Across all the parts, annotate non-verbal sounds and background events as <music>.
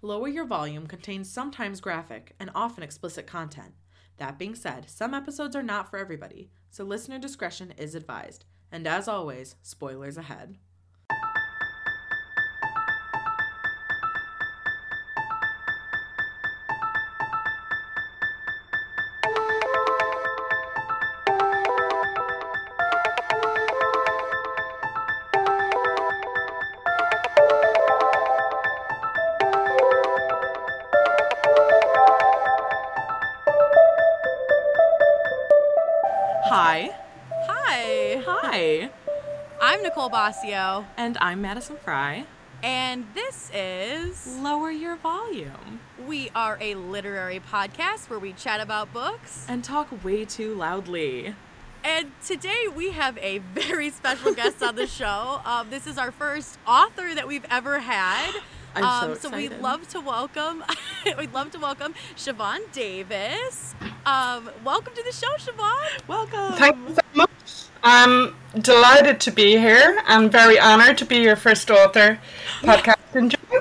Lower Your Volume contains sometimes graphic and often explicit content. That being said, some episodes are not for everybody, so listener discretion is advised. And as always, spoilers ahead. I'm Nicole Basio, And I'm Madison Fry. and this is Lower Your Volume. We Are a Literary Podcast where we chat about books. And talk way too loudly. And today we have a very special guest on the show. <laughs> Um, this is our first author that we've ever had. <gasps> I'm um, so so we'd love to welcome, <laughs> we'd love to welcome Siobhan Davis. Um, welcome to the show, Siobhan. Welcome. Thank you so much. I'm delighted to be here. I'm very honored to be your first author podcast interview.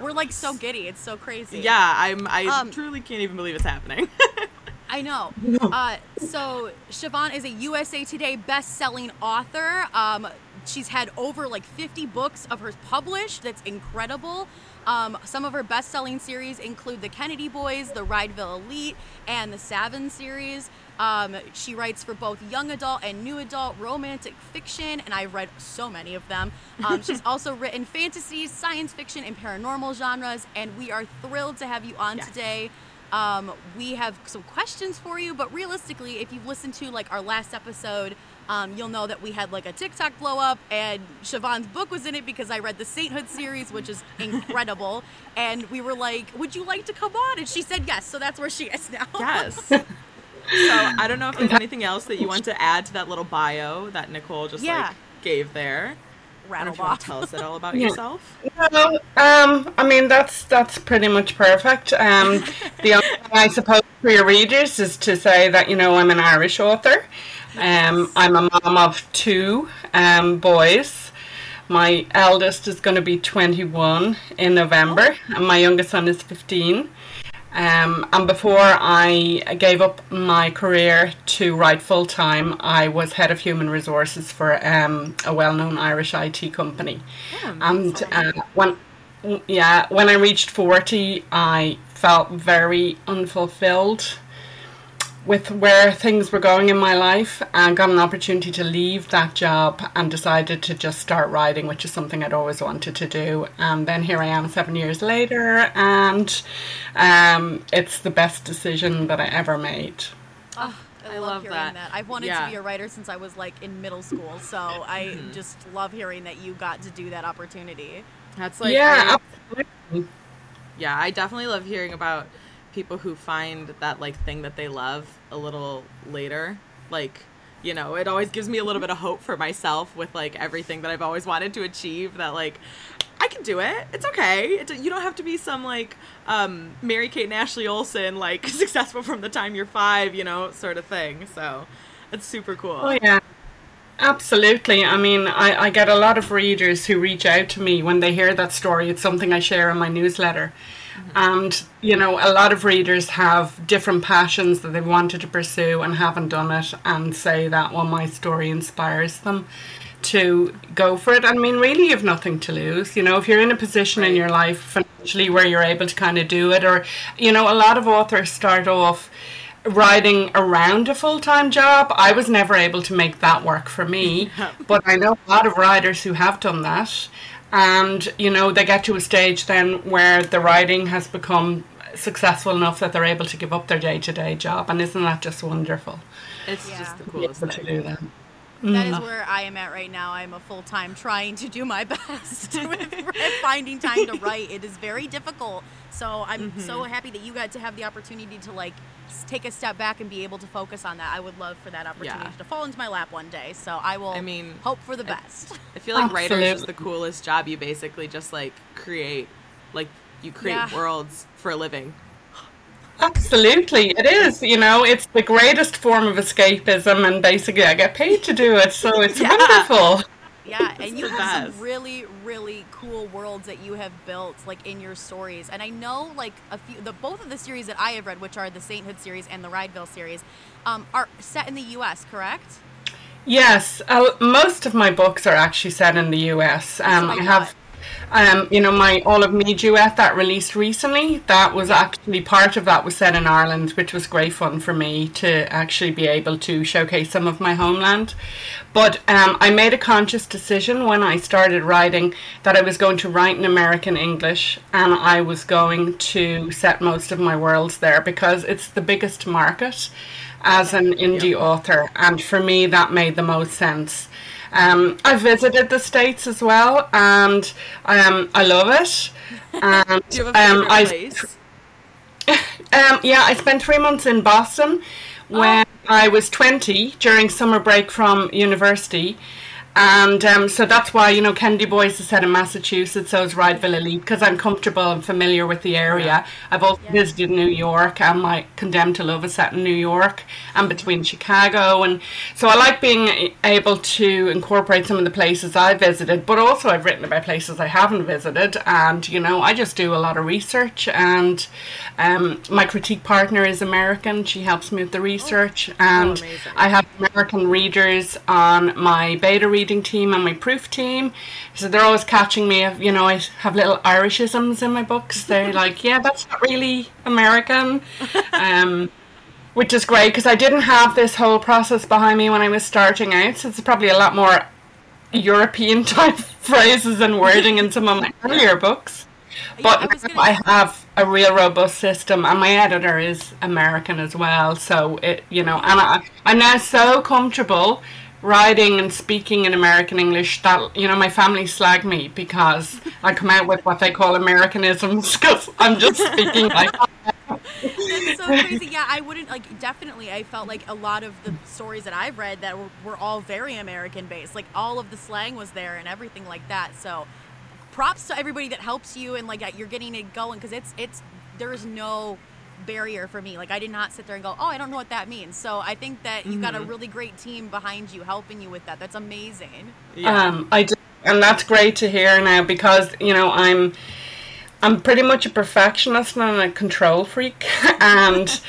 We're like so giddy. It's so crazy. Yeah, I'm. I Um, truly can't even believe it's happening. <laughs> I know. <laughs> Uh, so Siobhan is a USA Today best-selling author. Um, she's had over like 50 books of hers published. That's incredible. Um, some of her best-selling series include the Kennedy Boys, the Rydeville Elite, and the Saven series. Um, she writes for both young adult and new adult romantic fiction, and I've read so many of them. Um, <laughs> she's also written fantasy, science fiction, and paranormal genres, and we are thrilled to have you on Yes. today. Um, we have some questions for you, but realistically, if you've listened to like our last episode, um, you'll know that we had like a TikTok blow up, and Siobhan's book was in it because I read the Sainthood series, which is <laughs> incredible. and we were like, "Would you like to come on?" And she said yes. So that's where she is now. yes. <laughs> so I don't know if there's anything else that you want to add to that little bio that Nicole just Yeah. like gave there. I Rattle if off. tell us at all about Yeah. yourself. Well, um, I mean that's that's pretty much perfect. Um, the only <laughs> thing I suppose for your readers is to say that you know I'm an Irish author. Um, I'm a mom of two um, boys. My eldest is going to be 21 in November, and my youngest son is 15. Um, and before I gave up my career to write full time, I was head of human resources for um, a well known Irish IT company. Yeah, and uh, when yeah, when I reached 40, I felt very unfulfilled with where things were going in my life and got an opportunity to leave that job and decided to just start writing, which is something I'd always wanted to do. And then here I am seven years later, and um, it's the best decision that I ever made. Oh, I, I love, love hearing that. that. I've wanted Yeah. to be a writer since I was like in middle school, so I just love hearing that you got to do that opportunity. That's like yeah, I- absolutely. yeah, I definitely love hearing about people who find that like thing that they love a little later. Like, you know, it always gives me a little bit of hope for myself with like everything that I've always wanted to achieve that like I can do it. It's okay. It, you don't have to be some like um, Mary Kate and Ashley Olsen like <laughs> successful from the time you're 5, you know, sort of thing. So, it's super cool. Oh yeah, absolutely. I mean, I, I get a lot of readers who reach out to me when they hear that story. It's something I share in my newsletter. And, you know, a lot of readers have different passions that they wanted to pursue and haven't done it and say that, well, my story inspires them to go for it. I mean, really, you have nothing to lose. You know, if you're in a position in your life financially where you're able to kind of do it, or, you know, a lot of authors start off writing around a full time job. I was never able to make that work for me, <laughs> but I know a lot of writers who have done that. And, you know, they get to a stage then where the writing has become successful enough that they're able to give up their day to day job. And isn't that just wonderful? It's Yeah. just the to be coolest able to do that. That is mm. where I am at right now. I'm a full time trying to do my <laughs> best <laughs> with finding time to write. It is very difficult. So I'm mm-hmm. so happy that you got to have the opportunity to like s- take a step back and be able to focus on that. I would love for that opportunity Yeah. to fall into my lap one day. So I will. I mean, hope for the best. I feel like writer is the coolest job. You basically just like create, like you create Yeah. worlds for a living. Absolutely, it is. You know, it's the greatest form of escapism, and basically, I get paid to do it, so it's <laughs> Yeah. wonderful. Yeah, and you have best. some really, really cool worlds that you have built, like in your stories. And I know, like a few, the both of the series that I have read, which are the Sainthood series and the Rydeville series, um, are set in the U.S. Correct? Yes, uh, most of my books are actually set in the US. Um, I I have, um, you know, my All of Me duet that released recently. That was actually part of that was set in Ireland, which was great fun for me to actually be able to showcase some of my homeland. But um, I made a conscious decision when I started writing that I was going to write in American English and I was going to set most of my worlds there because it's the biggest market as an indie author, and for me that made the most sense. Um, I visited the states as well, and um, I love it. And <laughs> Do you have a um, favorite I, place? <laughs> um, yeah, I spent three months in Boston when I was 20 during summer break from university. And um, so that's why, you know, Kennedy Boys is set in Massachusetts, so is Rydeville Elite, because I'm comfortable and familiar with the area. I've also Yeah. visited New York, and my Condemned to Love is set in New York and between Chicago. And so I like being able to incorporate some of the places I visited, but also I've written about places I haven't visited. And, you know, I just do a lot of research. And um, my critique partner is American, she helps me with the research. and amazing. I have American readers on my beta reading team and my proof team. So they're always catching me. You know, I have little Irishisms in my books. They're <laughs> like, yeah, that's not really American. Um, which is great because I didn't have this whole process behind me when I was starting out. So it's probably a lot more European <laughs> type phrases and wording in some of my <laughs> earlier books. But I now I have a real robust system, and my editor is American as well. So it, you know, and I, I'm now so comfortable writing and speaking in American English that you know my family slag me because I come out with what they call Americanisms <laughs> because I'm just speaking like. <laughs> That's so crazy. Yeah, I wouldn't like. Definitely, I felt like a lot of the stories that I've read that were, were all very American based. Like all of the slang was there and everything like that. So, props to everybody that helps you and like you're getting it going because it's it's there is no barrier for me. Like I did not sit there and go, oh, I don't know what that means. So I think that you've got a really great team behind you helping you with that. That's amazing. Yeah. Um, I do, and that's great to hear now because you know I'm I'm pretty much a perfectionist and a control freak, <laughs> and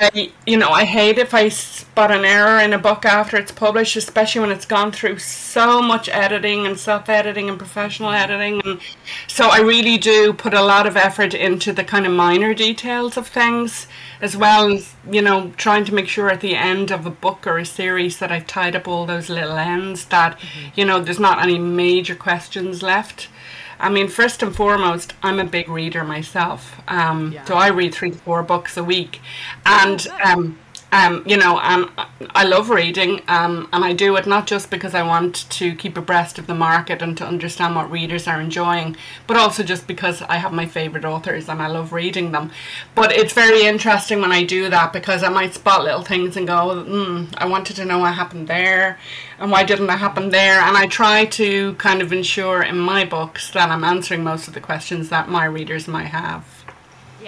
I you know I hate if I spot an error in a book after it's published, especially when it's gone through so much editing and self editing and professional editing, and so I really do put a lot of effort into the kind of minor details of things as well as you know trying to make sure at the end of a book or a series that I've tied up all those little ends that mm-hmm. you know there's not any major questions left. I mean, first and foremost, I'm a big reader myself, um, Yeah. so I read three to four books a week, and good. um, um, you know, um, I love reading, um, and I do it not just because I want to keep abreast of the market and to understand what readers are enjoying, but also just because I have my favorite authors and I love reading them. But it's very interesting when I do that because I might spot little things and go, mm, I wanted to know what happened there, and why didn't that happen there? And I try to kind of ensure in my books that I'm answering most of the questions that my readers might have.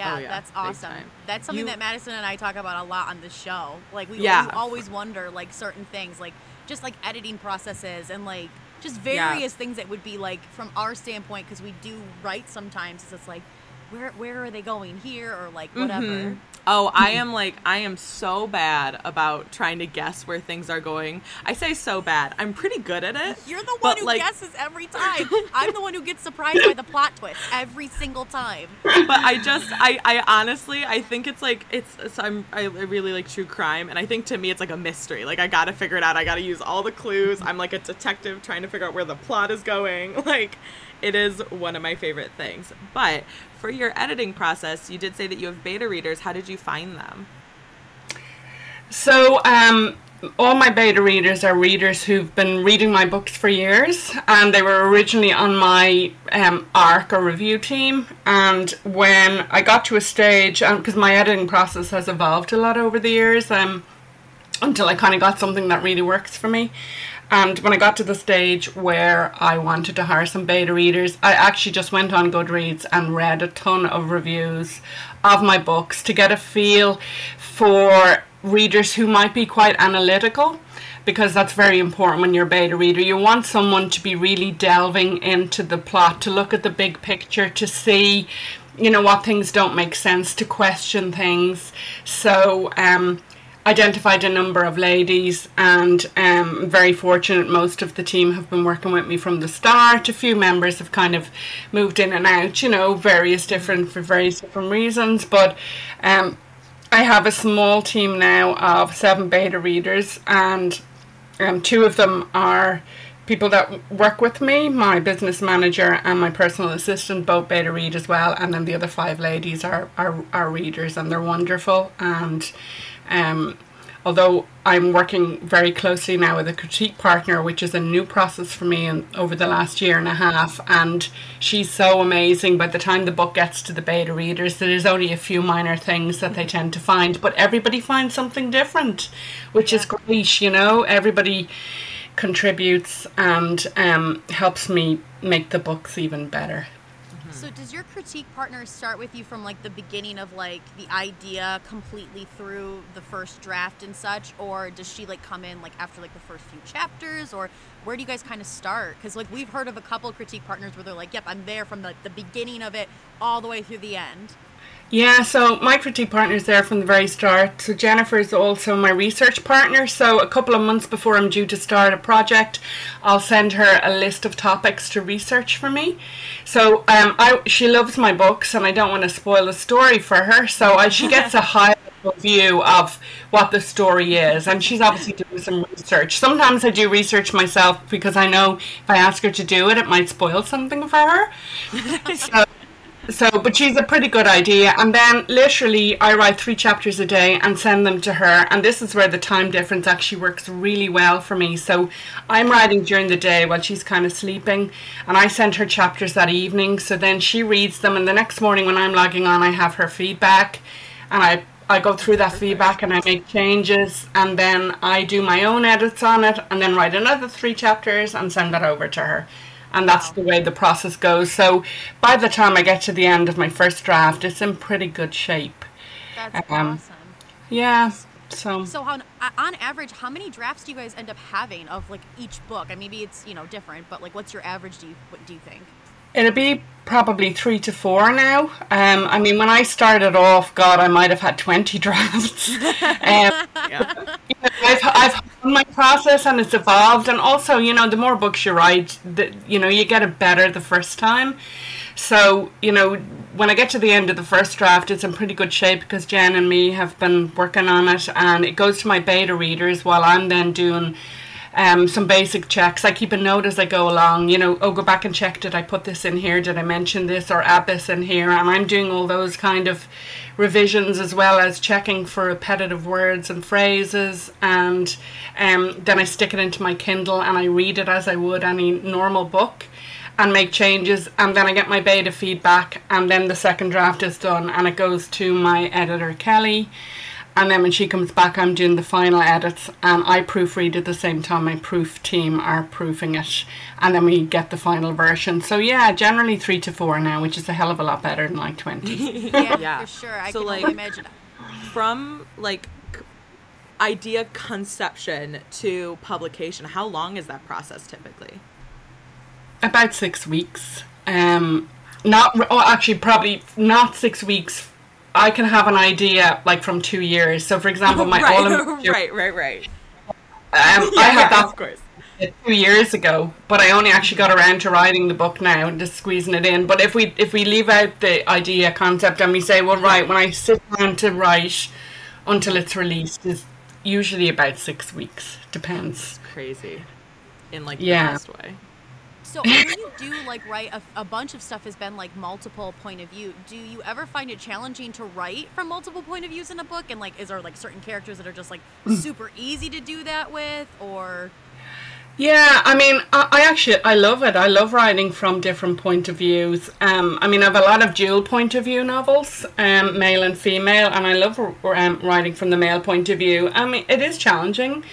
Yeah, Oh, yeah, that's awesome. That's something You- that Madison and I talk about a lot on the show. Like we, Yeah. we always wonder like certain things, like just like editing processes and like just Yeah. various things that would be like from our standpoint because we do write sometimes. It's like where where are they going here or like whatever. Mhm. Oh, I am like I am so bad about trying to guess where things are going. I say so bad. I'm pretty good at it. You're the one who like- guesses every time. I'm the one who gets surprised by the plot twist every single time. but I just I I honestly I think it's like it's, it's I'm I really like true crime and I think to me it's like a mystery. Like I got to figure it out. I got to use all the clues. I'm like a detective trying to figure out where the plot is going. <laughs> Like it is one of my favorite things. But for your editing process, you did say that you have beta readers. How did you find them? So, um, all my beta readers are readers who've been reading my books for years, and they were originally on my um, ARC or review team. And when I got to a stage, because my editing process has evolved a lot over the years, um, until I kind of got something that really works for me. And when I got to the stage where I wanted to hire some beta readers, I actually just went on Goodreads and read a ton of reviews of my books to get a feel for readers who might be quite analytical because that's very important when you're a beta reader. You want someone to be really delving into the plot, to look at the big picture, to see, you know, what things don't make sense, to question things. So, um, identified a number of ladies and um, very fortunate most of the team have been working with me from the start. A few members have kind of moved in and out you know various different for various different reasons but um, i have a small team now of seven beta readers and um, two of them are people that work with me my business manager and my personal assistant both beta read as well and then the other five ladies are, are, are readers and they're wonderful and um, although I'm working very closely now with a critique partner, which is a new process for me in, over the last year and a half, and she's so amazing. By the time the book gets to the beta readers, there's only a few minor things that they tend to find, but everybody finds something different, which is great. You know, everybody contributes and um, helps me make the books even better. Does your critique partner start with you from like the beginning of like the idea completely through the first draft and such? Or does she like come in like after like the first few chapters? Or where do you guys kind of start? Cuz like we've heard of a couple critique partners where they're like yep I'm there from the, the beginning of it all the way through the end. Yeah, so my critique partner is there from the very start. So Jennifer is also my research partner. So a couple of months before I'm due to start a project, I'll send her a list of topics to research for me. So um, I she loves my books, and I don't want to spoil the story for her. So I, she <laughs> gets a high level view of what the story is, and she's obviously doing some research. Sometimes I do research myself because I know if I ask her to do it, it might spoil something for her. <laughs> so so, but she's a pretty good idea. And then literally, I write three chapters a day and send them to her. And this is where the time difference actually works really well for me. So, I'm writing during the day while she's kind of sleeping, and I send her chapters that evening. So then she reads them, and the next morning when I'm logging on, I have her feedback, and I I go through that feedback and I make changes, and then I do my own edits on it, and then write another three chapters and send that over to her and that's wow. the way the process goes. So by the time I get to the end of my first draft, it's in pretty good shape. That's um, awesome. Yeah. So. So on on average, how many drafts do you guys end up having of like each book? And maybe it's you know different, but like, what's your average? Do you what do you think? It'll be probably three to four now. Um, I mean, when I started off, God, I might have had 20 <laughs> drafts. <laughs> um, yeah. you know, I've, I've had my process and it's evolved. And also, you know, the more books you write, the, you know, you get it better the first time. So, you know, when I get to the end of the first draft, it's in pretty good shape because Jen and me have been working on it. And it goes to my beta readers while I'm then doing um, some basic checks. I keep a note as I go along, you know, oh, go back and check, did I put this in here? Did I mention this or add this in here? And I'm doing all those kind of revisions as well as checking for repetitive words and phrases. And um, then I stick it into my Kindle and I read it as I would any normal book and make changes and then I get my beta feedback and then the second draft is done and it goes to my editor Kelly and then when she comes back, I'm doing the final edits, and I proofread at the same time. My proof team are proofing it, and then we get the final version. So yeah, generally three to four now, which is a hell of a lot better than like twenty. <laughs> yeah, yeah, for sure. I so can like, imagine. From like idea conception to publication, how long is that process typically? About six weeks. Um, not oh, actually probably not six weeks I can have an idea like from two years. So, for example, my <laughs> right, all <laughs> right, right, right. Um, <laughs> yeah, I had that of course two years ago, but I only actually got around to writing the book now and just squeezing it in. But if we if we leave out the idea concept and we say, well, right, when I sit down to write until it's released is usually about six weeks. Depends. It's crazy, in like yeah. the best way. So when you do like write a, a, bunch of stuff has been like multiple point of view. Do you ever find it challenging to write from multiple point of views in a book? And like, is there like certain characters that are just like super easy to do that with, or? Yeah, I mean, I, I, actually I love it. I love writing from different point of views. Um, I mean, I have a lot of dual point of view novels, um, male and female, and I love um, writing from the male point of view. I mean, it is challenging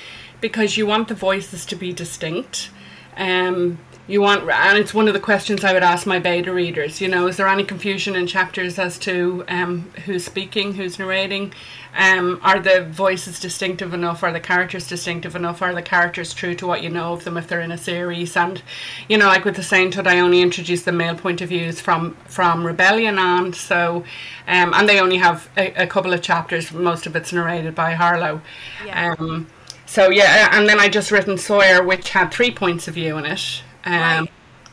because you want the voices to be distinct. Um, you want, and it's one of the questions I would ask my beta readers. You know, is there any confusion in chapters as to um, who's speaking, who's narrating? Um, are the voices distinctive enough? Are the characters distinctive enough? Are the characters true to what you know of them if they're in a series? And you know, like with the Sainthood, I only introduced the male point of views from from Rebellion on. So, um, and they only have a, a couple of chapters. Most of it's narrated by Harlow. Yeah. Um, so yeah, and then I just written Sawyer, which had three points of view in it. Um, Right.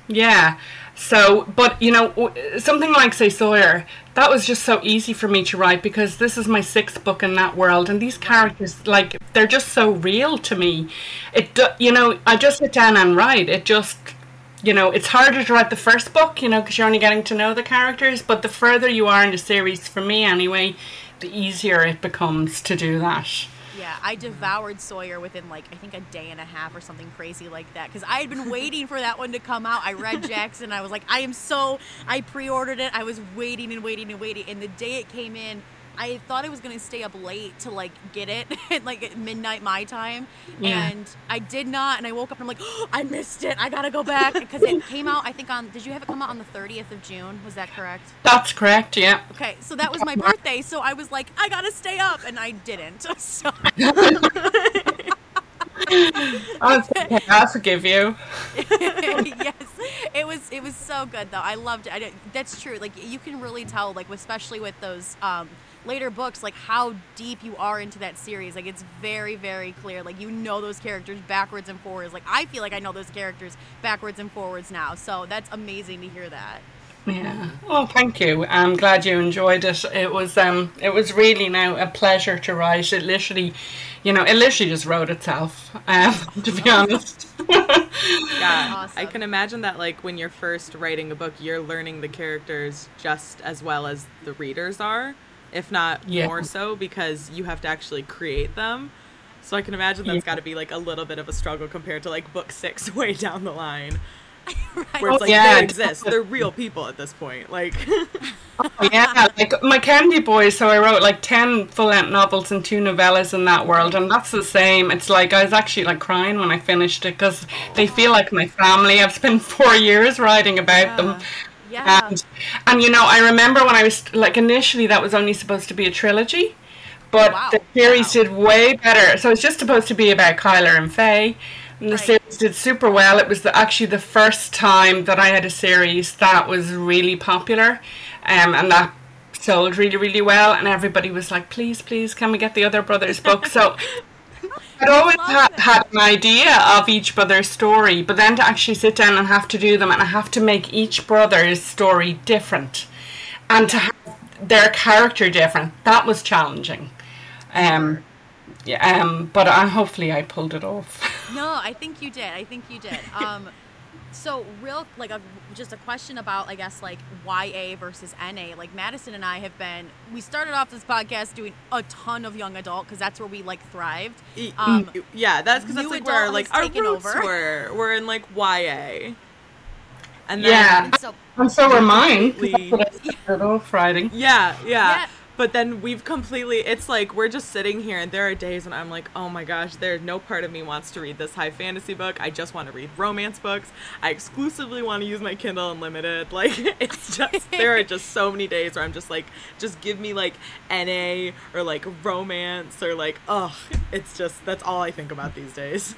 Yeah. So, but you know, something like say Sawyer, that was just so easy for me to write because this is my sixth book in that world, and these characters, like, they're just so real to me. It, you know, I just sit down and write. It just, you know, it's harder to write the first book, you know, because you're only getting to know the characters. But the further you are in the series, for me anyway, the easier it becomes to do that. Yeah, I devoured Sawyer within like I think a day and a half or something crazy like that because I had been <laughs> waiting for that one to come out. I read Jackson. I was like, I am so. I pre-ordered it. I was waiting and waiting and waiting, and the day it came in, I thought I was gonna stay up late to like get it <laughs> at like at midnight my time, Yeah. and I did not. And I woke up and I'm like, oh, <gasps> I missed it. I gotta go back <laughs> because it came out. I think on. Did you have it come out on the 30th of June? Was that correct? That's correct, yeah. Okay, so that was my <laughs> birthday, so I was like, I gotta stay up, and I didn't. So That's okay. I forgive you. yes, it was it was so good though. I loved it. I that's true. Like you can really tell, like especially with those um, later books, like how deep you are into that series. Like it's very very clear. Like you know those characters backwards and forwards. Like I feel like I know those characters backwards and forwards now. So that's amazing to hear that. Yeah. Oh, thank you. I'm glad you enjoyed it. It was um it was really now a pleasure to write. It literally, you know, it literally just wrote itself. Um, <laughs> to be <laughs> honest. Yeah, Awesome. I can imagine that like when you're first writing a book, you're learning the characters just as well as the readers are, if not Yeah. more so, because you have to actually create them. So I can imagine that's Yeah. got to be like a little bit of a struggle compared to like book six <laughs> way down the line, <laughs> Right. where it's Oh, like yeah, they exist, they're real people at this point. Like, <laughs> oh, yeah, like my Kennedy Boys. So I wrote like ten full-length novels and two novellas in that world, and that's the same. It's like I was actually like crying when I finished it because they feel like my family. I've spent four years writing about them. Yeah. And, and you know, I remember when I was like initially that was only supposed to be a trilogy, but Wow. the series Wow. did way better. So it's just supposed to be about Kyler and Faye. And the Right. series did super well. It was the, actually the first time that I had a series that was really popular, um, and that sold really, really well. And everybody was like, "Please, please, can we get the other brothers book?" So <laughs> I'd always love had, had an idea of each brother's story, but then to actually sit down and have to do them, and I have to make each brother's story different, and to have their character different, that was challenging. Um, yeah, um, but I, hopefully I pulled it off. <laughs> No, I think you did. I think you did. Um, so real, like, a, just a question about, I guess, like YA versus NA. Like Madison and I have been. We started off this podcast doing a ton of young adult because that's where we like thrived. Um, yeah, that's because that's New like where like our roots over. were. We're in like YA, and then Yeah. and so and so were mine. 'cause Completely. That's what I started off writing. Yeah, yeah, Yeah. But then we've completely it's like we're just sitting here and there are days when I'm like, "Oh my gosh, there's no part of me wants to read this high fantasy book. I just want to read romance books. I exclusively want to use my Kindle Unlimited." <laughs> Like it's just there are just so many days where I'm just like, just give me like NA or like romance or like, ugh, it's just that's all I think about these days.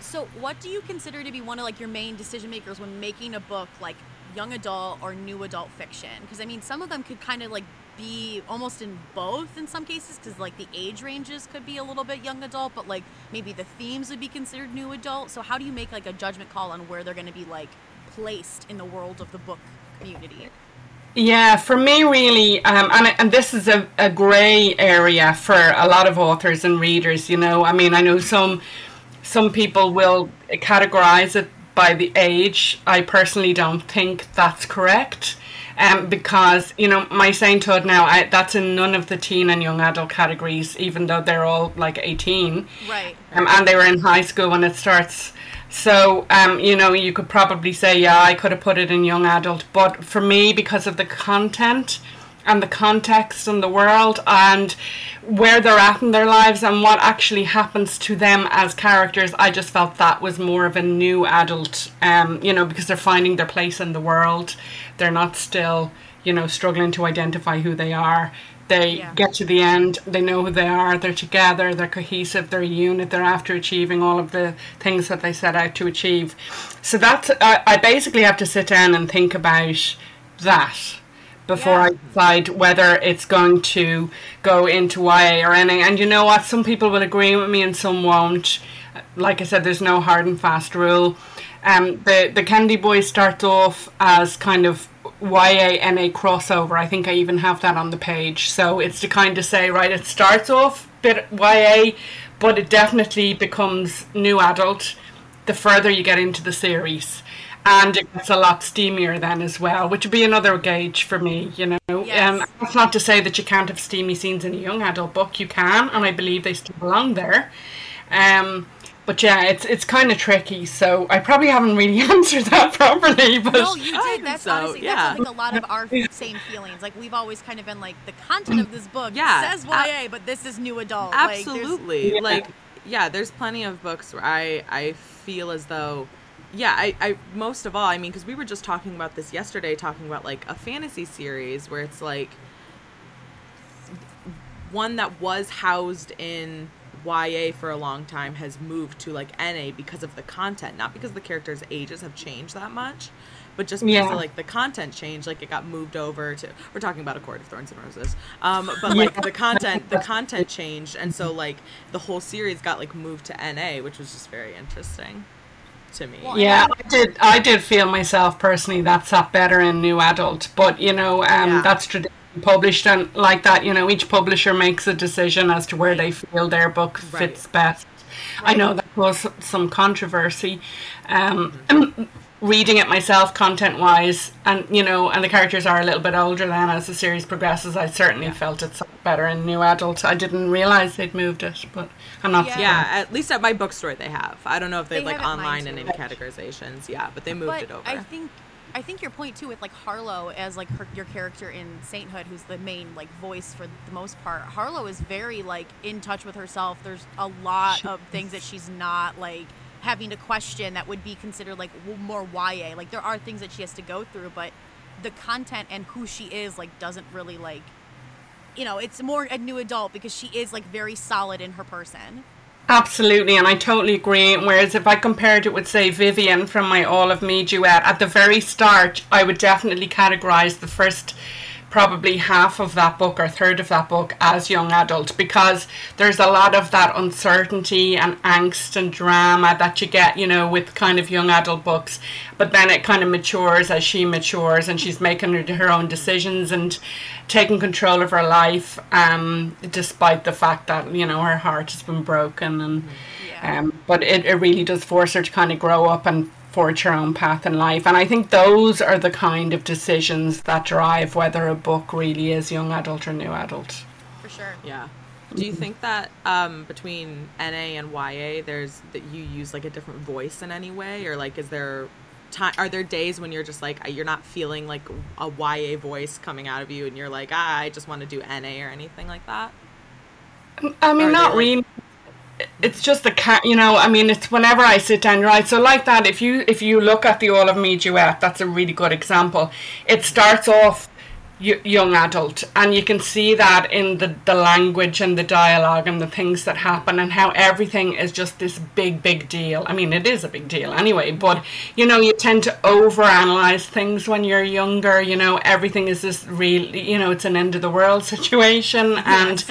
So, what do you consider to be one of like your main decision makers when making a book like young adult or new adult fiction? Because I mean, some of them could kind of like be almost in both in some cases because like the age ranges could be a little bit young adult, but like maybe the themes would be considered new adult. So, how do you make like a judgment call on where they're going to be like placed in the world of the book community? Yeah, for me, really, um, and and this is a, a grey area for a lot of authors and readers. You know, I mean, I know some some people will categorize it by the age. I personally don't think that's correct. Um, because you know my sainthood now I, that's in none of the teen and young adult categories even though they're all like 18 Right. um, and they were in high school when it starts. So, um, you know, you could probably say, yeah, I could have put it in young adult, but for me, because of the content, and the context and the world and where they're at in their lives and what actually happens to them as characters. I just felt that was more of a new adult, um, you know, because they're finding their place in the world. They're not still, you know, struggling to identify who they are. They Yeah. get to the end, they know who they are, they're together, they're cohesive, they're a unit, they're after achieving all of the things that they set out to achieve. So that's, I, I basically have to sit down and think about that before Yeah. I decide whether it's going to go into YA or NA. And you know what? Some people will agree with me and some won't. Like I said, there's no hard and fast rule. Um, the the Kennedy Boy starts off as kind of YA NA crossover. I think I even have that on the page. So it's to kind of say, right, it starts off bit YA, but it definitely becomes new adult the further you get into the series. And it gets a lot steamier then as well, which would be another gauge for me, you know. Yes. Um, that's not to say that you can't have steamy scenes in a young adult book. You can, and I believe they still belong there. Um, but yeah, it's it's kind of tricky. So I probably haven't really <laughs> answered that properly. But No, you did. That's so, honestly yeah. that's I think a lot of our <laughs> same feelings. Like we've always kind of been like the content of this book Yeah, says ab- YA, but this is new adult. Like, Absolutely. Yeah. Like, yeah, there's plenty of books where I I feel as though, yeah, I, I most of all, I mean, because we were just talking about this yesterday, talking about like a fantasy series where it's like one that was housed in YA for a long time has moved to like NA because of the content, not because the characters' ages have changed that much, but just because Yeah. of, like the content changed, like it got moved over to. We're talking about a Court of Thorns and Roses, um, but like Yeah. the content, the <laughs> content changed, and so like the whole series got like moved to NA, which was just very interesting to me. Yeah, I did. I did feel myself personally that sat better in new adult, but you know, um, Yeah. that's traditionally published and like that. You know, each publisher makes a decision as to where they feel their book Right. fits best. I know that caused some controversy. Um, reading it myself, content wise, and you know, and the characters are a little bit older then as the series progresses. I certainly felt it better in new adult. I didn't realize they'd moved it, but I'm not. Yeah. Yeah, at least at my bookstore they have. I don't know if they, They like have it mine online and too. in categorizations. Yeah, but they moved but it over. I think I think your point too with like Harlow as like her, your character in Sainthood, who's the main like voice for the most part. Harlow is very like in touch with herself. There's a lot of things that she's not like having to question that would be considered like more YA. Like there are things that she has to go through, but the content and who she is like doesn't really like you know it's more a new adult because she is like very solid in her person. Absolutely, and I totally agree. Whereas if I compared it with, say, Vivian from my All of Me duet, at the very start, I would definitely categorize the first probably half of that book or third of that book as young adult because there's a lot of that uncertainty and angst and drama that you get, you know, with kind of young adult books. But then it kind of matures as she matures and she's making her, her own decisions and taking control of her life, um, despite the fact that, you know, her heart has been broken and Yeah. um, but it, it really does force her to kind of grow up and forge her own path in life. And I think those are the kind of decisions that drive whether a book really is young adult or new adult. For sure. Yeah. Do you think that um, between NA and YA, there's that you use like a different voice in any way, or like is there time? Are there days when you're just like you're not feeling like a YA voice coming out of you, and you're like, ah, I just want to do NA or anything like that? I mean, not they, like- really. It's just the cat, you know. I mean, it's whenever I sit down, right? So, like that, if you if you look at the All of Me duet, that's a really good example. It starts off y- young adult, and you can see that in the the language and the dialogue and the things that happen, and how everything is just this big, big deal. I mean, it is a big deal anyway, but you know, you tend to overanalyze things when you're younger. You know, everything is this really you know, it's an end of the world <laughs> situation, and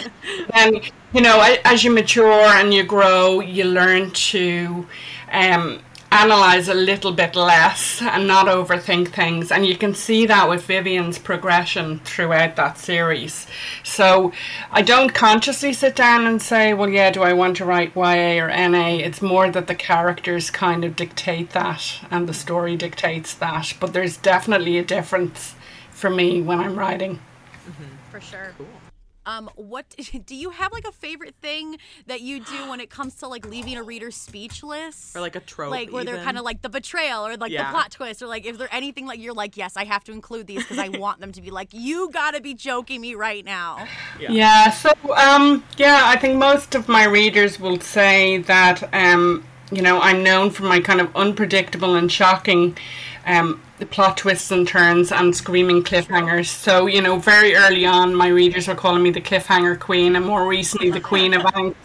then you know, as you mature and you grow, you learn to um, analyze a little bit less and not overthink things. And you can see that with Vivian's progression throughout that series. So I don't consciously sit down and say, well, yeah, do I want to write YA or NA? It's more that the characters kind of dictate that and the story dictates that. But there's definitely a difference for me when I'm writing. Mm-hmm. For sure. Cool. Um, what <laughs> do you have like a favorite thing that you do when it comes to like leaving a reader speechless? Or like a trope. like where they're kind of like the betrayal or like Yeah. the plot twist or like is there anything like you're like yes I have to include these because I <laughs> want them to be like you gotta be joking me right now. Yeah, so um, yeah, I think most of my readers will say that um, you know I'm known for my kind of unpredictable and shocking um, plot twists and turns and screaming cliffhangers. So you know, very early on, my readers were calling me the cliffhanger queen, and more recently, the queen of angst.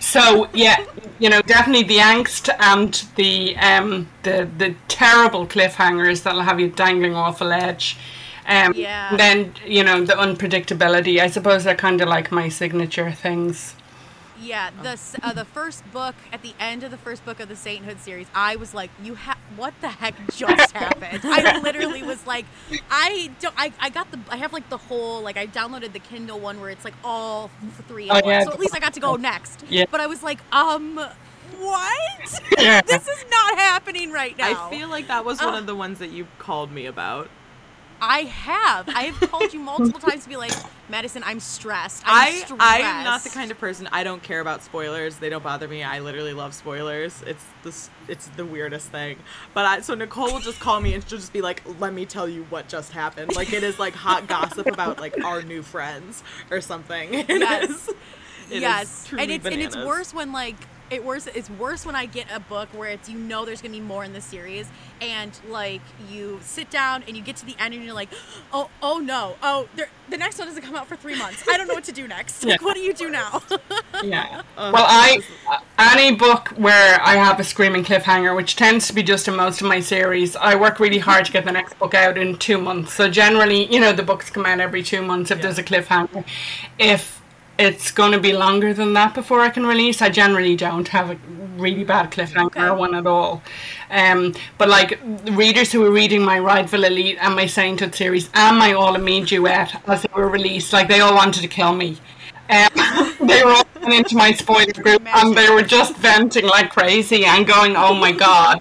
So yeah, you know, definitely the angst and the um, the the terrible cliffhangers that'll have you dangling off a ledge. Um, Yeah. and Then you know the unpredictability. I suppose they're kind of like my signature things. Yeah, the uh, the first book at the end of the first book of the Sainthood series, I was like, "You have what the heck just <laughs> happened?" I literally was like, "I don't." I, I got the. I have like the whole like I downloaded the Kindle one where it's like all th- three. In Oh, one. yeah. So at least I got to go next. Yeah. But I was like, um, what? <laughs> Yeah. this is not happening right now. I feel like that was one of the ones that you called me about. I have. I have called you multiple times to be like, Madison, I'm stressed. I I'm stressed. I am not the kind of person. I don't care about spoilers. They don't bother me. I literally love spoilers. It's this. It's the weirdest thing. But I, so Nicole will just call me and she'll just be like, "Let me tell you what just happened." Like it is like hot gossip about like our new friends or something. <laughs> It Yes. is- it yes, and it's and it's worse when like it worse. It's worse when I get a book where it's you know there's gonna be more in the series, and like you sit down and you get to the end and you're like, <gasps> oh oh no, oh there, the next one doesn't come out for three months. I don't know what to do next. Like, what do you do now? Yeah. <laughs> Uh, well, I any book where I have a screaming cliffhanger, which tends to be just in most of my series, I work really hard to get the next book out in two months. So generally, you know, the books come out every two months if there's a cliffhanger. If it's going to be longer than that before I can release, I generally don't have a really bad cliffhanger Okay. one at all. Um, but like readers who were reading my Rydeville Elite and my Sainthood series and my All of Me duet as they were released, like they all wanted to kill me. Um, <laughs> they were all into my spoiler group and they were just venting like crazy and going, "Oh my god!"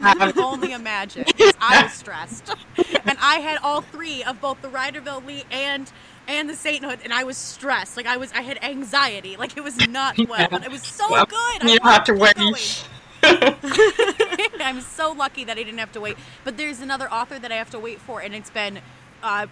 I can <laughs> only imagine. I was stressed, <laughs> and I had all three of both the Rydeville Elite and and the Sainthood, and I was stressed. Like I was, I had anxiety. Like it was not <laughs> well. But it was so Well, good. You I had to wait. <laughs> <laughs> I'm so lucky that I didn't have to wait. But there's another author that I have to wait for, and it's been uh,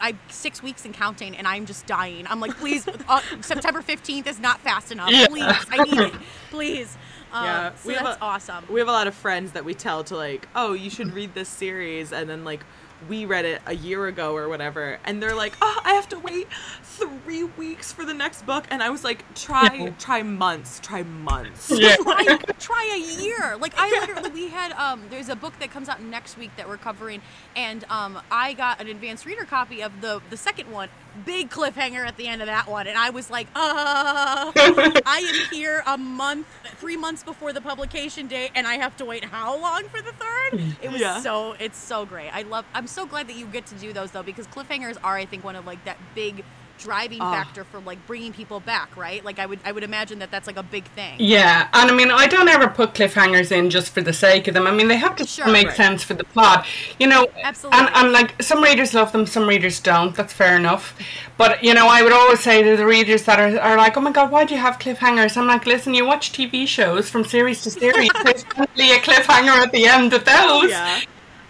I six weeks and counting, and I'm just dying. I'm like, please, uh, September 15th is not fast enough. Yeah. Please, I need it. Please. Um, Yeah, so we that's a- awesome. We have a lot of friends that we tell to like, oh, you should read this series, and then like we read it a year ago or whatever, and they're like, oh, I have to wait three weeks for the next book, and I was like, try, Yeah. try months, try months. Yeah. <laughs> try, <laughs> try a year. Like I literally, we had um, there's a book that comes out next week that we're covering, and um, I got an advanced reader copy of the the second one. Big cliffhanger at the end of that one, and I was like, uh, <laughs> I am here a month, three months before the publication date, and I have to wait how long for the third? It was Yeah. so, it's so great. I love. I'm so glad that you get to do those though, because cliffhangers are, I think, one of like that big driving Ah. factor for like bringing people back, right? Like I would, I would imagine that that's like a big thing. Yeah, and I mean, I don't ever put cliffhangers in just for the sake of them. I mean, they have to Sure. make Right. sense for the plot, you know. Absolutely. And, and like some readers love them, some readers don't. That's fair enough. But you know, I would always say to the readers that are, are like, "Oh my God, why do you have cliffhangers?" I'm like, "Listen, you watch TV shows from series to series. There's usually a cliffhanger at the end of those. yeah,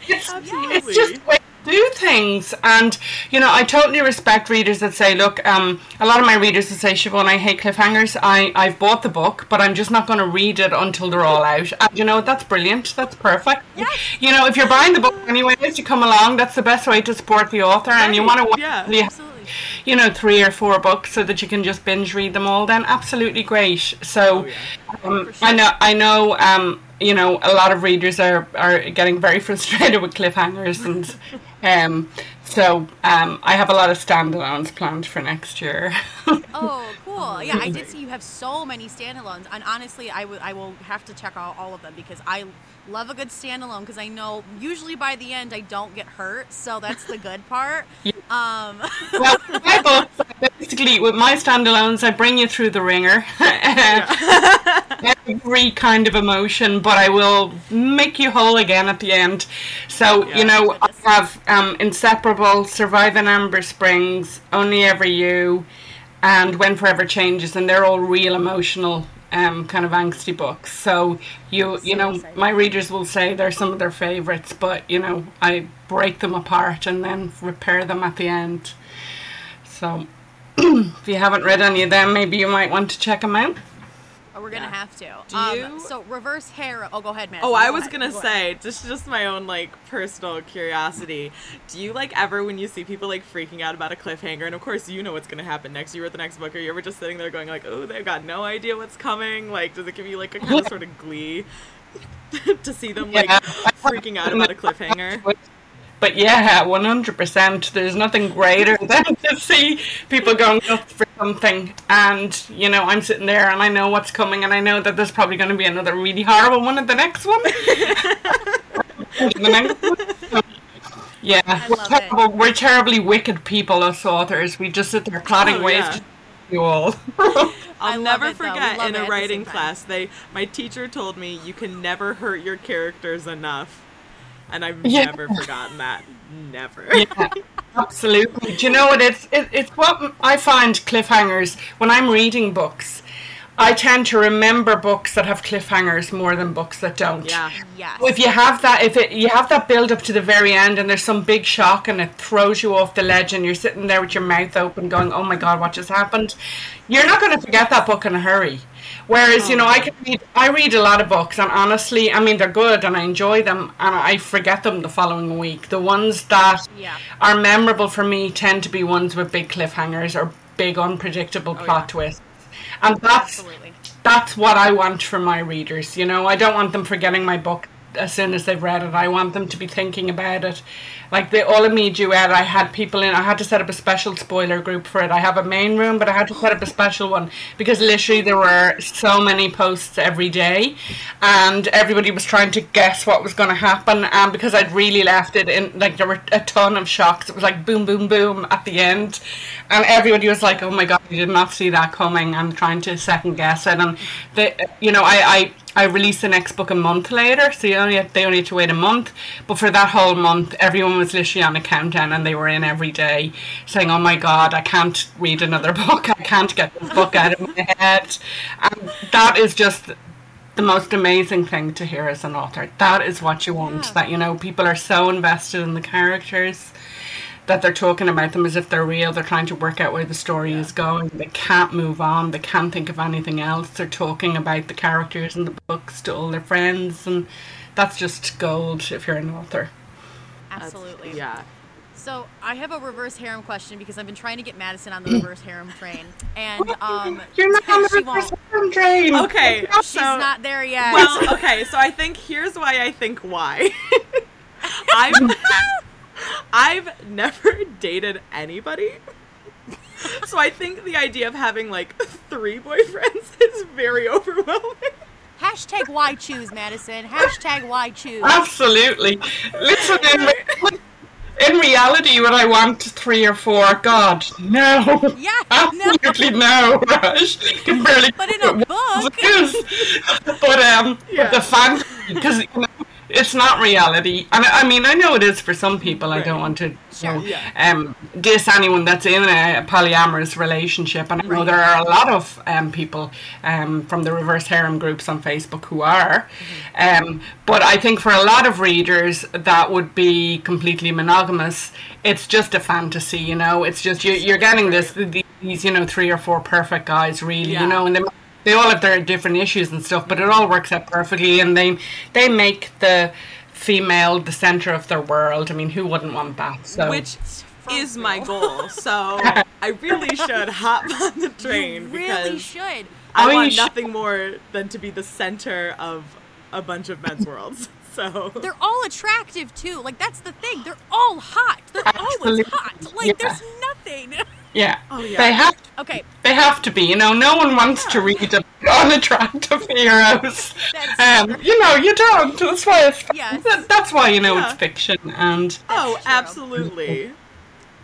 It's, Absolutely. it's just the way to do things. And, you know, I totally respect readers that say, look, um, a lot of my readers will say, Siobhan, I hate cliffhangers. I, I've bought the book, but I'm just not going to read it until they're all out. And, you know, that's brilliant. That's perfect. Yes. You know, if you're buying the book anyways, you come along, that's the best way to support the author. And you want to watch yeah. You know, three or four books so that you can just binge read them all, then absolutely great. So, Oh, yeah. um, sure. I know, I know, um, you know, a lot of readers are, are getting very <laughs> frustrated with cliffhangers, and <laughs> um, so um, I have a lot of standalones planned for next year. <laughs> Oh, cool. Yeah, I did see you have so many standalones, and honestly, I would I will have to check out all of them because I love a good standalone because I know usually by the end I don't get hurt, so that's the good part. <laughs> Um, <laughs> well, my books, basically, with my standalones, I bring you through the ringer. <laughs> every kind of emotion, but I will make you whole again at the end. So, Yeah. you know, I have um, Inseparable, Surviving Amber Springs, Only Ever You, and When Forever Changes, and they're all real emotional. Um, kind of angsty books. So you you know my readers will say they're some of their favorites, but you know I break them apart and then repair them at the end. So <clears throat> if you haven't read any of them, maybe you might want to check them out. Oh, we're gonna Yeah. have to. Do um, you- So reverse hair. Oh, go ahead, man. Oh, I was gonna say, just just my own like personal curiosity. Do you like ever when you see people like freaking out about a cliffhanger, and of course you know what's gonna happen next? You read the next book, or you ever just sitting there going like, "Oh, they've got no idea what's coming." Like, does it give you like a kind of <laughs> sort of glee <laughs> to see them like Yeah. freaking out about a cliffhanger? <laughs> But yeah, one hundred percent. There's nothing greater <laughs> than to see people going nuts for something, and you know I'm sitting there and I know what's coming, and I know that there's probably going to be another really horrible one at the next one. <laughs> The next one. Yeah, we're, love it. terrible, we're terribly wicked people, us authors. We just sit there plotting Oh, ways yeah. to you all. <laughs> I I'll never it, forget in a writing class, they my teacher told me you can never hurt your characters enough, and I've Yeah. never forgotten that. Never. yeah, <laughs> absolutely. Do you know what? It's it, it's what I find cliffhangers when I'm reading books. I tend to remember books that have cliffhangers more than books that don't. Yeah. Yes. If you have that, if it you have that build up to the very end, and there's some big shock, and it throws you off the ledge, and you're sitting there with your mouth open, going, "Oh my God, what just happened?" You're not going to forget that book in a hurry. Whereas, you know, I can read, I read a lot of books, and honestly, I mean, they're good, and I enjoy them, and I forget them the following week. The ones that Yeah. are memorable for me tend to be ones with big cliffhangers or big unpredictable oh, plot yeah. twists, and that's Absolutely. that's what I want from my readers. You know, I don't want them forgetting my book as soon as they've read it. I want them to be thinking about it. Like the Me duet, I had people in. I had to set up a special spoiler group for it. I have a main room, but I had to set up a special one because literally there were so many posts every day, and everybody was trying to guess what was going to happen. And because I'd really left it in, like there were a ton of shocks. It was like boom, boom, boom at the end, and everybody was like, "Oh my god, I did not see that coming." and trying to second guess it, and the, you know, I, I I released the next book a month later, so you only they only had to wait a month. But for that whole month, everyone was literally on a countdown, and they were in every day saying, "Oh my god, I can't read another <laughs> book. I can't get this book out of my head." And that is just the most amazing thing to hear as an author. That is what you want. Yeah. That you know, people are so invested in the characters that they're talking about them as if they're real. They're trying to work out where the story is going. They can't move on. They can't think of anything else. They're talking about the characters in the books to all their friends, and that's just gold if you're an author. That's- Absolutely. Yeah. So I have a reverse harem question because I've been trying to get Madison on the <laughs> reverse harem train, and um, You're not on the reverse won't. harem train. Okay. She's so, not there yet. Well, okay, so I think here's why I think why. <laughs> I've <laughs> I've never dated anybody. So I think the idea of having like three boyfriends is very overwhelming. Hashtag why choose, Madison. Hashtag why choose. Absolutely. Listen, in, re- in reality, would I want three or four? God, no. Yeah, Absolutely no, Raj. You can barely But in a book. <laughs> but um, Yeah. the fantasy, because you know, it's not reality. And I I mean, I know it is for some people. I don't want to, you Sure. know, um, diss anyone that's in a polyamorous relationship. And I know Right. there are a lot of um, people um, from the reverse harem groups on Facebook who are. Mm-hmm. Um, but I think for a lot of readers that would be completely monogamous. It's just a fantasy, you know. It's just you, you're getting this these you know three or four perfect guys, really, Yeah. you know, and they they all have their different issues and stuff, but it all works out perfectly, and they they make the female the center of their world. I mean, who wouldn't want that? So Which is my goal. So <laughs> I really should hop on the train you really because should. I Oh, you want should. nothing more than to be the center of a bunch of men's worlds. So They're all attractive too. Like that's the thing. They're all hot. They're always hot. Like Yeah. there's nothing. <laughs> yeah, Oh, yeah. they have Okay, they have to be. You know, no one wants to read a <laughs> unattractive heroes. Um, you know, you don't. That's why it's Yes. <laughs> that- that's why you know Yeah. it's fiction and. Oh, true. absolutely.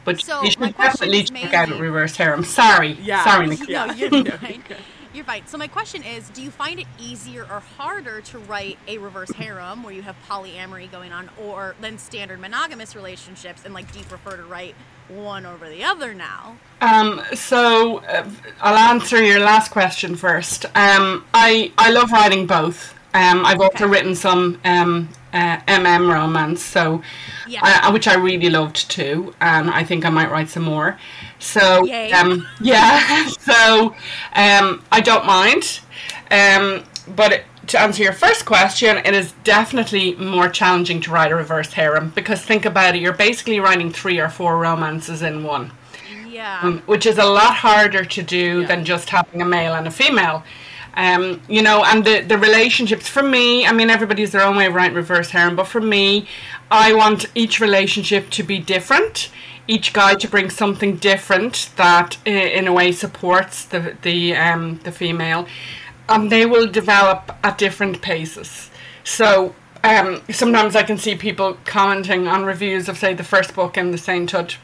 But So, you should question definitely is check out mainly- reverse harem. Sorry, Yeah. sorry, Nikki. No, you're Yeah. You're fine. So my question is, do you find it easier or harder to write a reverse harem where you have polyamory going on, or than standard monogamous relationships? And like, do you prefer to write one over the other now? Um, so uh, I'll answer your last question first. Um, I I love writing both. Um, I've also written some um, uh, MM romance, so Yeah. uh, which I really loved too, and I think I might write some more. So um, yeah, <laughs> so um, I don't mind. Um, but it, to answer your first question, it is definitely more challenging to write a reverse harem because think about it, you're basically writing three or four romances in one Yeah. um, which is a lot harder to do Yeah. than just having a male and a female. Um, you know, and the, the relationships for me, I mean, everybody's their own way of writing reverse harem, but for me, I want each relationship to be different, each guy to bring something different that, in a way, supports the the um, the female, and they will develop at different paces. So. Um, sometimes I can see people commenting on reviews of, say, the first book in the Sainthood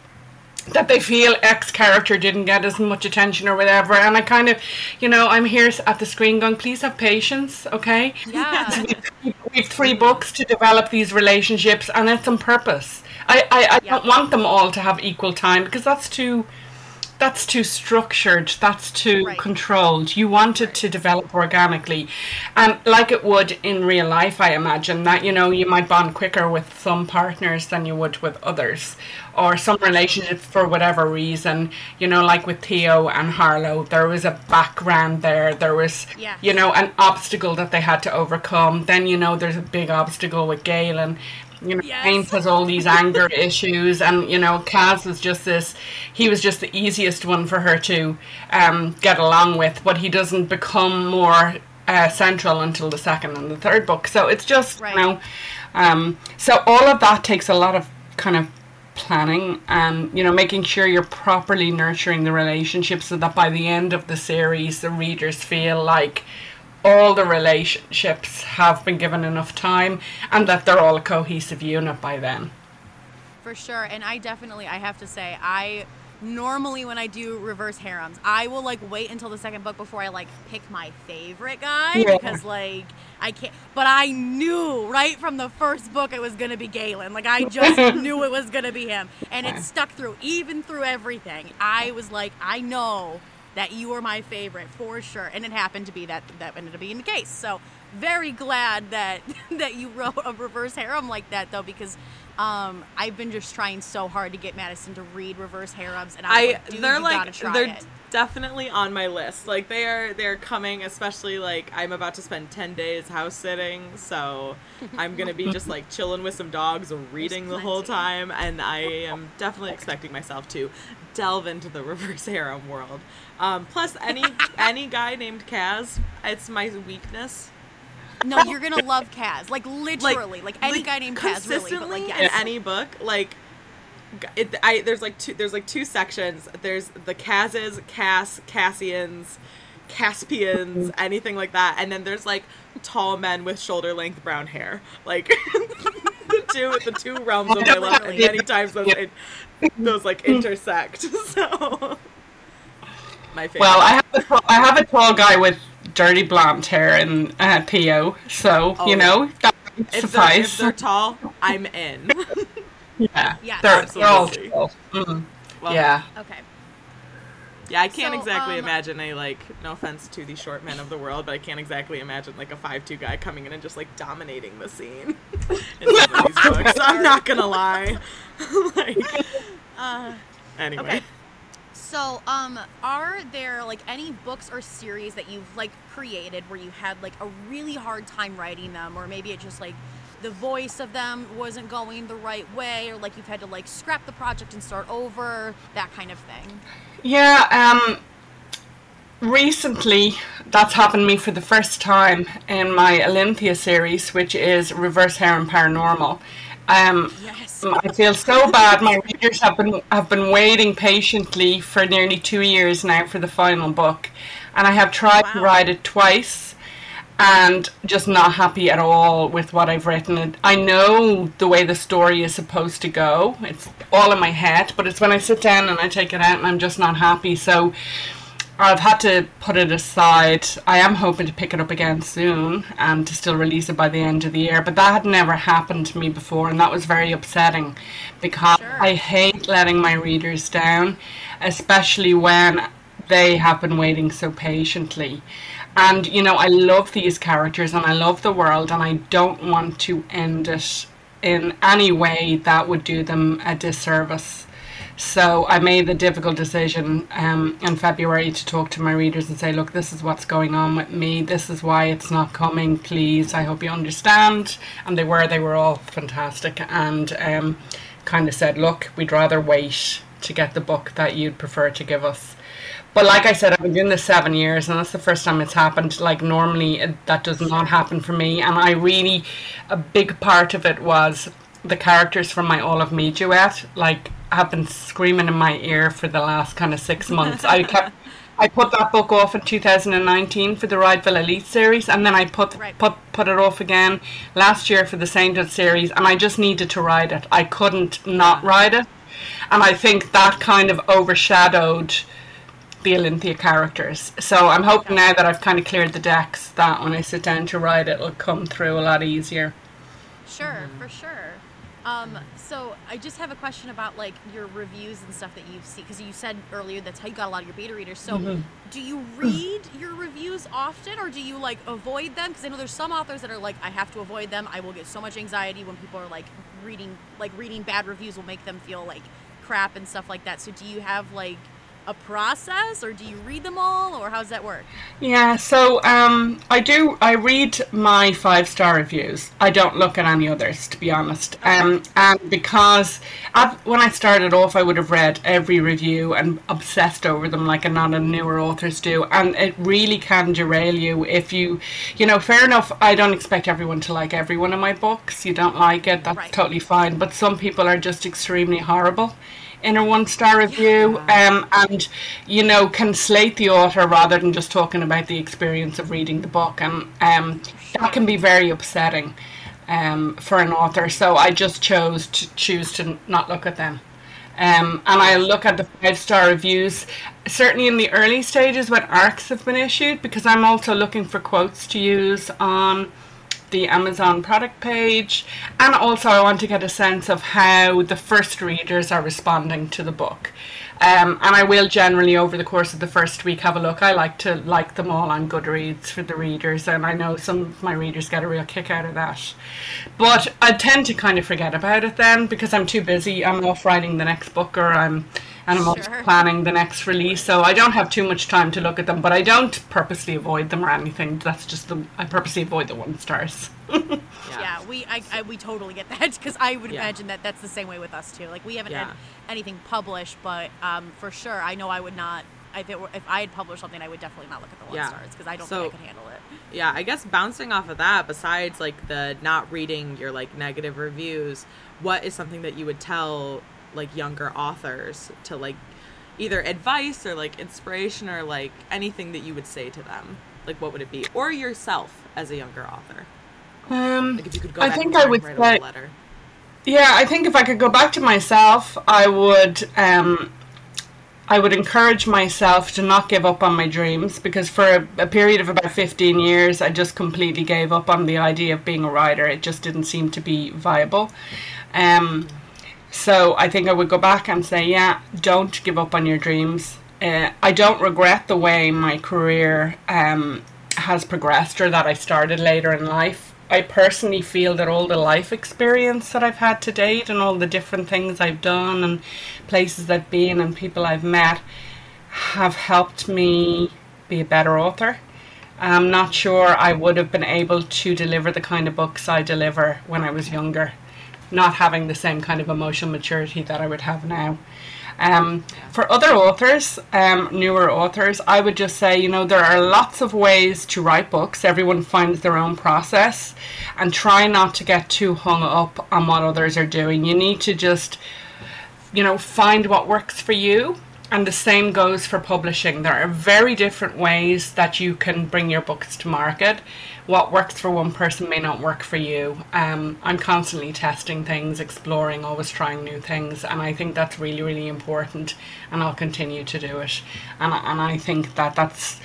that they feel X character didn't get as much attention or whatever. And I kind of, you know, I'm here at the screen going, please have patience, okay? Yeah. <laughs> We've three books to develop these relationships, and it's on purpose. I, I, I Yeah. don't want them all to have equal time because that's too. That's too structured. That's too Right. controlled. You want it to develop organically, and like it would in real life. I imagine that you know you might bond quicker with some partners than you would with others, or some relationships for whatever reason. You know, like with Theo and Harlow, there was a background there. There was, Yes. you know, an obstacle that they had to overcome. Then you know there's a big obstacle with Galen. You know, Yes. Has all these anger <laughs> issues, and you know, Kaz was just this. He was just the easiest one for her to um, get along with, but he doesn't become more uh, central until the second and the third book. So it's just Right. you know, um, so all of that takes a lot of kind of planning and you know making sure you're properly nurturing the relationship so that by the end of the series the readers feel like all the relationships have been given enough time and that they're all a cohesive unit by then For sure. And I definitely, I have to say, I normally when I do reverse harems, I will like wait until the second book before I like pick my favorite guy Yeah. because like I can't. But I knew right from the first book it was gonna be Galen. Like I just <laughs> knew it was gonna be him, and it stuck through even through everything. I was like, I know that you are my favorite for sure, and it happened to be that that ended up being the case. So very glad that <laughs> that you wrote a reverse harem like that though because um, I've been just trying so hard to get Madison to read reverse harems, and I, was I like, they're like gotta try they're it. Definitely on my list. Like they are they're coming, especially like I'm about to spend ten days house sitting, so I'm gonna be just like chilling with some dogs, <laughs> and reading the whole time, and I am definitely expecting myself to delve into the <laughs> reverse harem world. Um, plus, any <laughs> any guy named Kaz, it's my weakness. No, you're gonna love Kaz, like literally, like, any guy named Kaz, really. But like, in any book, like it, I there's like two there's like two sections. There's the Kazes, Cass, Cassians, Caspians, <laughs> anything like that, and then there's like tall men with shoulder length brown hair, like <laughs> the two the two realms of my life. And many times those those like intersect. <laughs> So my favorite. well i have a tall, i have a tall guy with dirty blonde hair and uh, theo so Oh, you know that if they're, if they're tall, I'm in. Yeah yeah, they're, they're all Absolutely. tall mm. Well, yeah Okay. Yeah, I can't So, exactly um, imagine a like. No offense to the short men of the world, but I can't exactly imagine like a five-two guy coming in and just like dominating the scene <laughs> in these <laughs> books. I'm not gonna lie. <laughs> like, Uh, anyway, Okay. So, um, are there like any books or series that you've like created where you had like a really hard time writing them, or maybe it just like the voice of them wasn't going the right way, or like you've had to like scrap the project and start over, that kind of thing? Yeah, um, recently that's happened to me for the first time in my Olympia series, which is Reverse harem Paranormal. Um, Yes. I feel so bad. My readers have been have been waiting patiently for nearly two years now for the final book, and I have tried to write it twice, and just not happy at all with what I've written. I know the way the story is supposed to go. It's all in my head, but it's when I sit down and I take it out and I'm just not happy. So I've had to put it aside. I am hoping to pick it up again soon and to still release it by the end of the year. But that had never happened to me before, and that was very upsetting because Sure. I hate letting my readers down, especially when they have been waiting so patiently. And you know, I love these characters and I love the world, and I don't want to end it in any way that would do them a disservice. So I made the difficult decision um, in February to talk to my readers and say, look, this is what's going on with me. This is why it's not coming. Please, I hope you understand. And they were, they were all fantastic and um, kind of said, look, we'd rather wait to get the book that you'd prefer to give us. But like I said, I've been doing this seven years, and that's the first time it's happened. Like normally, it, that does not happen for me. And I really, a big part of it was the characters from my All of Me duet. Like have been screaming in my ear for the last kind of six months. I <laughs> kept. I put that book off in 2019 for the Rydeville Elite series, and then I put Right. put put it off again last year for the Sainted series, and I just needed to ride it. I couldn't not ride it, and I think that kind of overshadowed the Olympia characters. So I'm hoping now that I've kind of cleared the decks, that when I sit down to write it, it'll come through a lot easier. Sure, for sure. Um, so I just have a question about like your reviews and stuff that you've seen because you said earlier that's how you got a lot of your beta readers. So Mm-hmm. do you read your reviews often or do you like avoid them? Because I know there's some authors that are like I have to avoid them. I will get so much anxiety when people are like reading like reading bad reviews will make them feel like crap and stuff like that. So do you have like a process or do you read them all or how does that work? Yeah, so um, I do. I read my five star reviews. I don't look at any others, to be honest. Um, and because at, when I started off, I would have read every review and obsessed over them like a lot of newer authors do. And it really can derail you if you, you know, fair enough. I don't expect everyone to like every one of my books. You don't like it, that's Right. totally fine. But some people are just extremely horrible in a one star review um, and you know can slate the author rather than just talking about the experience of reading the book and um, that can be very upsetting um, for an author. So I just chose to choose to not look at them. Um, and I look at the five star reviews certainly in the early stages when arcs have been issued because I'm also looking for quotes to use on the Amazon product page, and also I want to get a sense of how the first readers are responding to the book. Um, and I will generally, over the course of the first week, have a look. I like to like them all on Goodreads for the readers, and I know some of my readers get a real kick out of that. But I tend to kind of forget about it then because I'm too busy. I'm off writing the next book, or I'm and I'm Sure. planning the next release, so I don't have too much time to look at them. But I don't purposely avoid them or anything. That's just the I purposely avoid the one stars. <laughs> Yeah, we I, I we totally get that because I would Yeah. imagine that that's the same way with us too. Like we haven't Yeah. had anything published, but um, for sure, I know I would not. If it were, if I had published something, I would definitely not look at the one Yeah. stars because I don't So- think I could handle it. yeah i guess bouncing off of that besides like the not reading your like negative reviews what is something that you would tell like younger authors to like either advice or like inspiration or like anything that you would say to them like what would it be or yourself as a younger author Um, like if you could go I back think in I would write a say- little letter Yeah, I think if I could go back to myself, I would um, I would encourage myself to not give up on my dreams because for a, a period of about 15 years I just completely gave up on the idea of being a writer. It just didn't seem to be viable. Um, so I think I would go back and say, yeah, don't give up on your dreams. Uh, I don't regret the way my career um, has progressed or that I started later in life. I personally feel that all the life experience that I've had to date and all the different things I've done and places I've been and people I've met have helped me be a better author. I'm not sure I would have been able to deliver the kind of books I deliver when I was younger, not having the same kind of emotional maturity that I would have now. Um, for other authors, um, newer authors, I would just say, you know, there are lots of ways to write books. Everyone finds their own process and try not to get too hung up on what others are doing. You need to just, you know, find what works for you and the same goes for publishing. There are very different ways that you can bring your books to market. What works for one person may not work for you. Um, I'm constantly testing things, exploring, always trying new things, and I think that's really, really important. And I'll continue to do it. And and I think that that's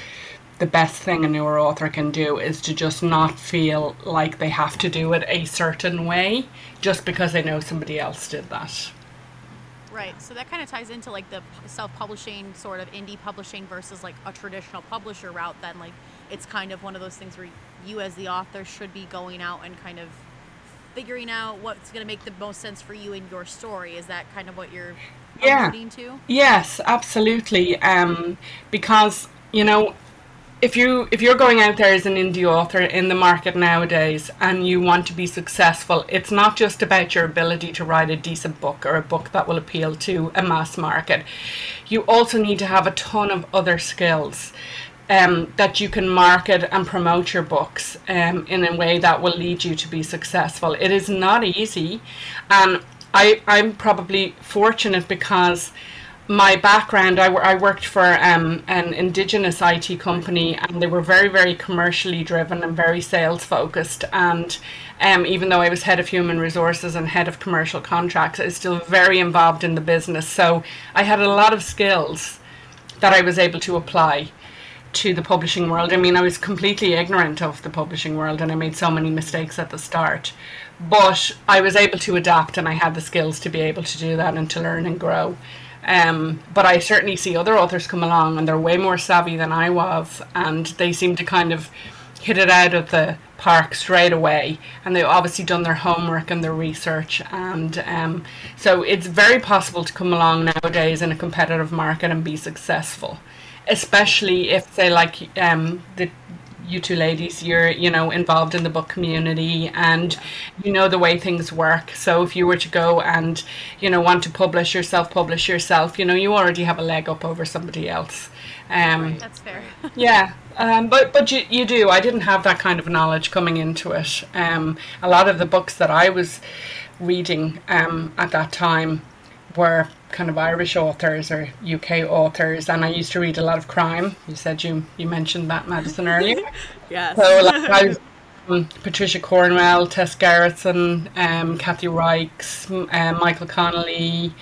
the best thing a newer author can do is to just not feel like they have to do it a certain way just because they know somebody else did that. Right. So that kind of ties into like the self-publishing sort of indie publishing versus like a traditional publisher route. Then like it's kind of one of those things where you as the author should be going out and kind of figuring out what's going to make the most sense for you in your story. Is that kind of what you're yeah. alluding to? Yes, absolutely. Um, because you know if you if you're going out there as an indie author in the market nowadays and you want to be successful it's not just about your ability to write a decent book or a book that will appeal to a mass market. You also need to have a ton of other skills um, that you can market and promote your books um, in a way that will lead you to be successful. It is not easy and I, I'm probably fortunate because my background, I, I worked for um, an indigenous IT company, and they were very, very commercially driven and very sales focused. And um, even though I was head of human resources and head of commercial contracts, I was still very involved in the business. So I had a lot of skills that I was able to apply to the publishing world. I mean, I was completely ignorant of the publishing world, and I made so many mistakes at the start. But I was able to adapt, and I had the skills to be able to do that and to learn and grow. Um, but I certainly see other authors come along and they're way more savvy than I was, and they seem to kind of hit it out of the park straight away. And they've obviously done their homework and their research, and um, so it's very possible to come along nowadays in a competitive market and be successful, especially if they like um, the you two ladies, you're, you know, involved in the book community and you know the way things work. So if you were to go and, you know, want to publish yourself, publish yourself, you know, you already have a leg up over somebody else. Um, That's fair. <laughs> yeah. Um, but but you, you do. I didn't have that kind of knowledge coming into it. Um, a lot of the books that I was reading um, at that time were kind of Irish authors or UK authors, and I used to read a lot of crime. You said you you mentioned that Madison earlier. <laughs> yes. So like I was, um, Patricia Cornwell, Tess Gerritsen, um, Kathy Reichs, um, Michael Connelly.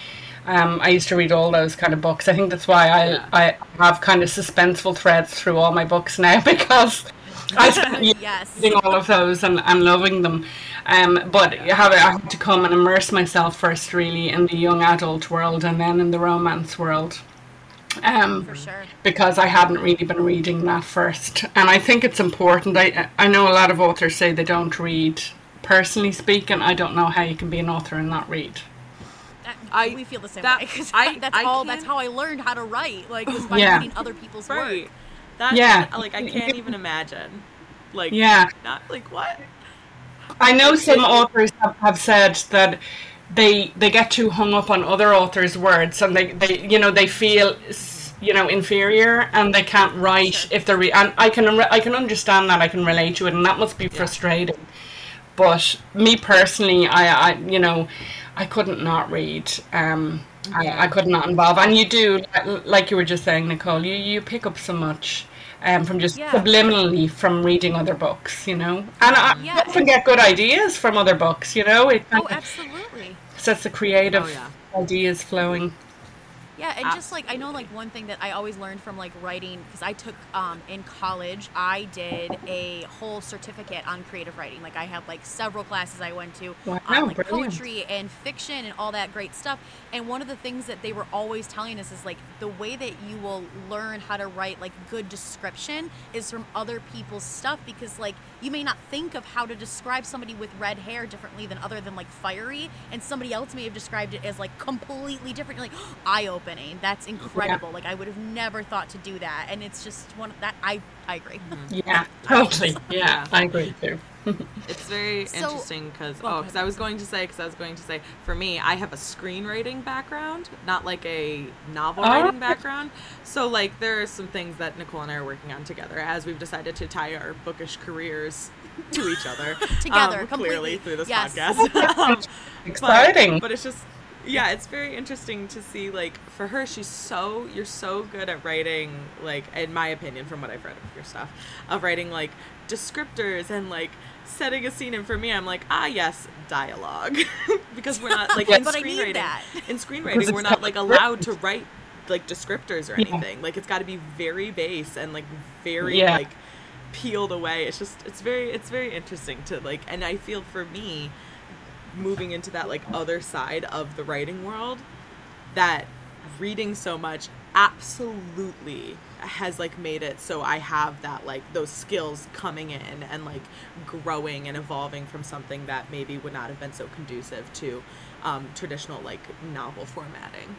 Um, I used to read all those kind of books. I think that's why I yeah. I have kind of suspenseful threads through all my books now <laughs> because I spent <laughs> yes. reading all of those and, and loving them. Um, but I had, to come and immerse myself first, really, in the young adult world and then in the romance world. Um, For sure. Because I hadn't really been reading that first. And I think it's important. I, I know a lot of authors say they don't read. Personally speaking, I don't know how you can be an author and not read. I, we feel the same that, way because <laughs> that's I all. That's how I learned how to write. Like was by yeah. reading other people's right. work. That, yeah. Like I can't even imagine. Like yeah. Not like what? I know some authors have, have said that they they get too hung up on other authors' words and they, they you know they feel you know inferior and they can't write sure. if they're re- and I can I can understand that I can relate to it and that must be yeah. frustrating. But me personally, I, I you know I couldn't not read. Um, I, I could not involve, and you do like you were just saying, Nicole. You you pick up so much um, from just yeah. subliminally from reading other books, you know. And I yeah. often get good ideas from other books, you know. It oh, absolutely. Sets the creative oh, yeah. ideas flowing. Yeah, and just like I know, like one thing that I always learned from like writing because I took um, in college, I did a whole certificate on creative writing. Like I had like several classes I went to wow, on like brilliant. poetry and fiction and all that great stuff. And one of the things that they were always telling us is like the way that you will learn how to write like good description is from other people's stuff because like you may not think of how to describe somebody with red hair differently than other than like fiery, and somebody else may have described it as like completely different. You're like <gasps> eye opening. That's incredible. Yeah. Like I would have never thought to do that, and it's just one that I I agree. Mm-hmm. Yeah, totally. Yeah, I agree too. <laughs> it's very so, interesting because well, oh, because I was going to say because I was going to say for me I have a screenwriting background, not like a novel oh. writing background. So like there are some things that Nicole and I are working on together as we've decided to tie our bookish careers to each other <laughs> together um, clearly through this yes. podcast. um, <laughs> Exciting, but, but it's just yeah, it's very interesting to see like for her she's so you're so good at writing like in my opinion from what I've read of your stuff of writing like descriptors and like setting a scene and for me. I'm like ah yes dialogue. <laughs> Because we're not like <laughs> in But I need screenwriting. that. in screenwriting we're not like allowed to write like descriptors or anything. Like it's got to be very base and like very Yeah. like peeled away. It's just it's very it's very interesting to like and I feel for me moving into that like other side of the writing world that reading so much absolutely has like made it so I have that like those skills coming in and like growing and evolving from something that maybe would not have been so conducive to um, traditional like novel formatting.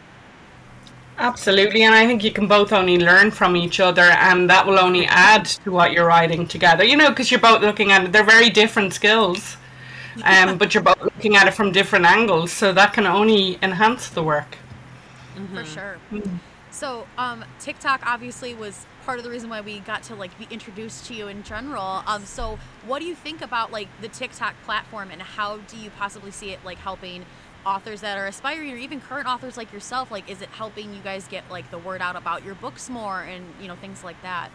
Absolutely, and I think you can both only learn from each other, and that will only add to what you're writing together. You know, because you're both looking at it; they're very different skills, um, but you're both looking at it from different angles, so that can only enhance the work. for sure. So, um, TikTok obviously was part of the reason why we got to like be introduced to you in general. Um, so what do you think about like the TikTok platform and how do you possibly see it like helping authors that are aspiring or even current authors like yourself? Like, is it helping you guys get like the word out about your books more and you know things like that?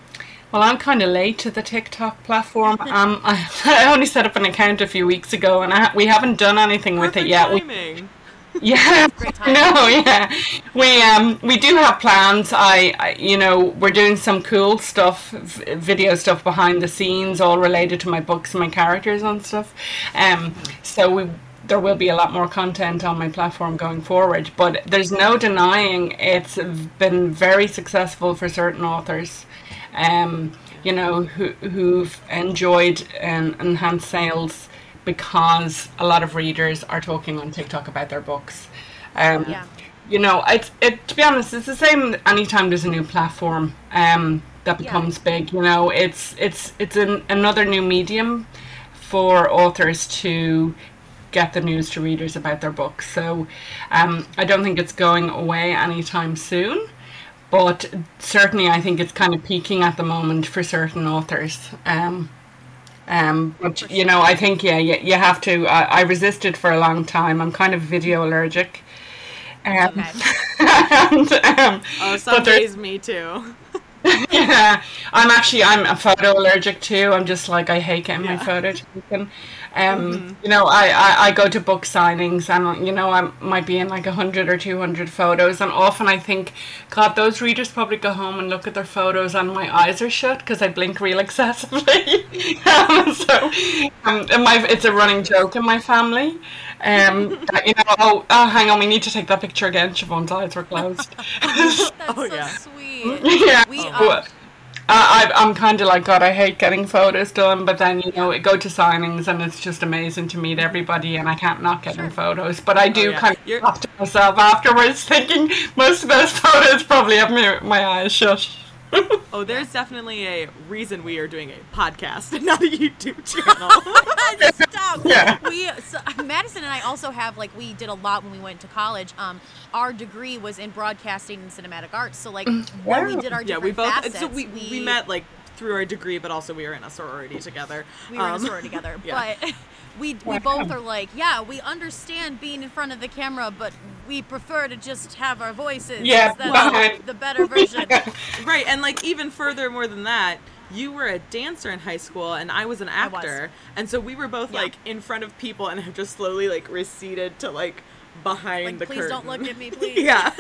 Well, I'm kind of late to the TikTok platform. <laughs> Um, I, <laughs> I only set up an account a few weeks ago, and I, we haven't done anything with it Perfect yet. We, timing. <laughs> Yeah, Great time. no, yeah. We um we do have plans. I, I you know we're doing some cool stuff, v- video stuff behind the scenes, all related to my books and my characters and stuff. Um, so we there will be a lot more content on my platform going forward. But there's no denying it's been very successful for certain authors. Um, you know who who've enjoyed um, enhanced sales because a lot of readers are talking on TikTok about their books. Um, Yeah. You know, it's it. To be honest, it's the same. Anytime there's a new platform um, that Yeah. becomes big, you know, it's it's it's an, another new medium for authors to get the news to readers about their books. So um, I don't think it's going away anytime soon. But certainly, I think it's kind of peaking at the moment for certain authors. Um, um, but you know, I think yeah, you, you have to. I, I resisted for a long time. I'm kind of video allergic. Um, Okay. <laughs> and, um, Oh, some days me too. <laughs> <laughs> yeah, I'm actually I'm a photo allergic too. I'm just like I hate getting my Yeah. photo taken. Um, you know, I, I, I go to book signings and you know I might be in like a hundred or two hundred photos, and often I think, God, those readers probably go home and look at their photos and my eyes are shut because I blink real <laughs> excessively. um, so, um, and my it's a running joke in my family. Um, that, you know, oh, oh, hang on, we need to take that picture again. Siobhan's eyes were closed. <laughs> That's Oh, so yeah. sweet. <laughs> yeah. We, Oh. Uh, I, I'm kind of like, God, I hate getting photos done, but then, you know, I go to signings and it's just amazing to meet everybody and I can't not get Sure. in photos. But I do yeah. kind of You're- laugh to myself afterwards <laughs> thinking most of those photos probably have my eyes shut. <laughs> Oh, there's definitely a reason we are doing a podcast and not a YouTube channel. <laughs> Stop. <laughs> Yeah. We so, Madison and I also have like we did a lot when we went to college. Um, our degree was in broadcasting and cinematic arts. So like when we did our yeah, we both. facets, so we, we met like through our degree, but also we were in a sorority together. we were in a Um, sorority together. yeah. But we we both are like, yeah, we understand being in front of the camera, but we prefer to just have our voices. Yeah, That's behind. the better version. <laughs> Right, and like even further more than that, you were a dancer in high school and I was an was. actor. And so we were both Yeah. like in front of people and have just slowly like receded to like behind Like, the please curtain. don't look at me, <laughs> please. yeah.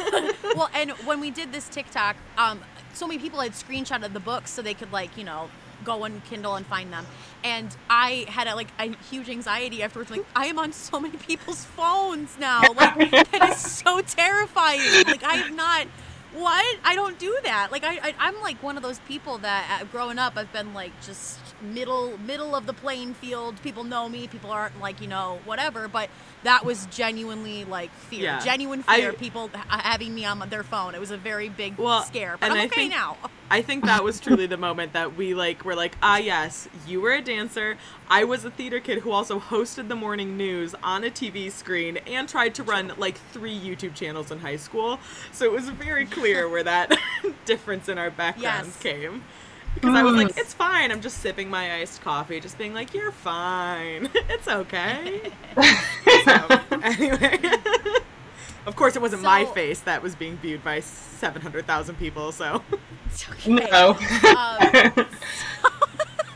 well, and when we did this TikTok, um, so many people had screenshotted the book so they could like you know go on Kindle and find them. And I had a, like a huge anxiety afterwards. Like I am on so many people's phones now. Like <laughs> that is so terrifying. Like I have not. What? I don't do that. Like I, I I'm like one of those people that uh, growing up I've been like just middle middle of the playing field. People know me. People aren't like you know whatever. But that was genuinely like fear. Yeah. Genuine I- fear. people having me on their phone. It was a very big Well, scare. But and I'm I okay think- now. I think that was truly the moment that we like were like, ah yes, you were a dancer. I was a theater kid who also hosted the morning news on a TV screen and tried to run like three YouTube channels in high school. So it was very clear where that <laughs> difference in our backgrounds Yes. came. Because I was like, Mm. it's fine. I'm just sipping my iced coffee, just being like, you're fine. <laughs> It's okay. <laughs> so, anyway. <laughs> Of course, it wasn't my face that was being viewed by 700,000 people, so. It's okay. No. Um,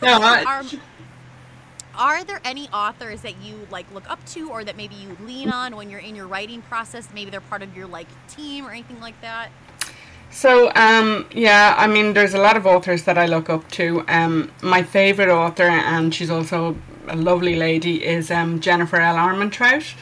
no, I- are, are there any authors that you like look up to or that maybe you lean on when you're in your writing process maybe they're part of your like team or anything like that So, um, yeah, I mean, there's a lot of authors that I look up to. Um, my favorite author, and she's also a lovely lady, is um, Jennifer L. Armentrout.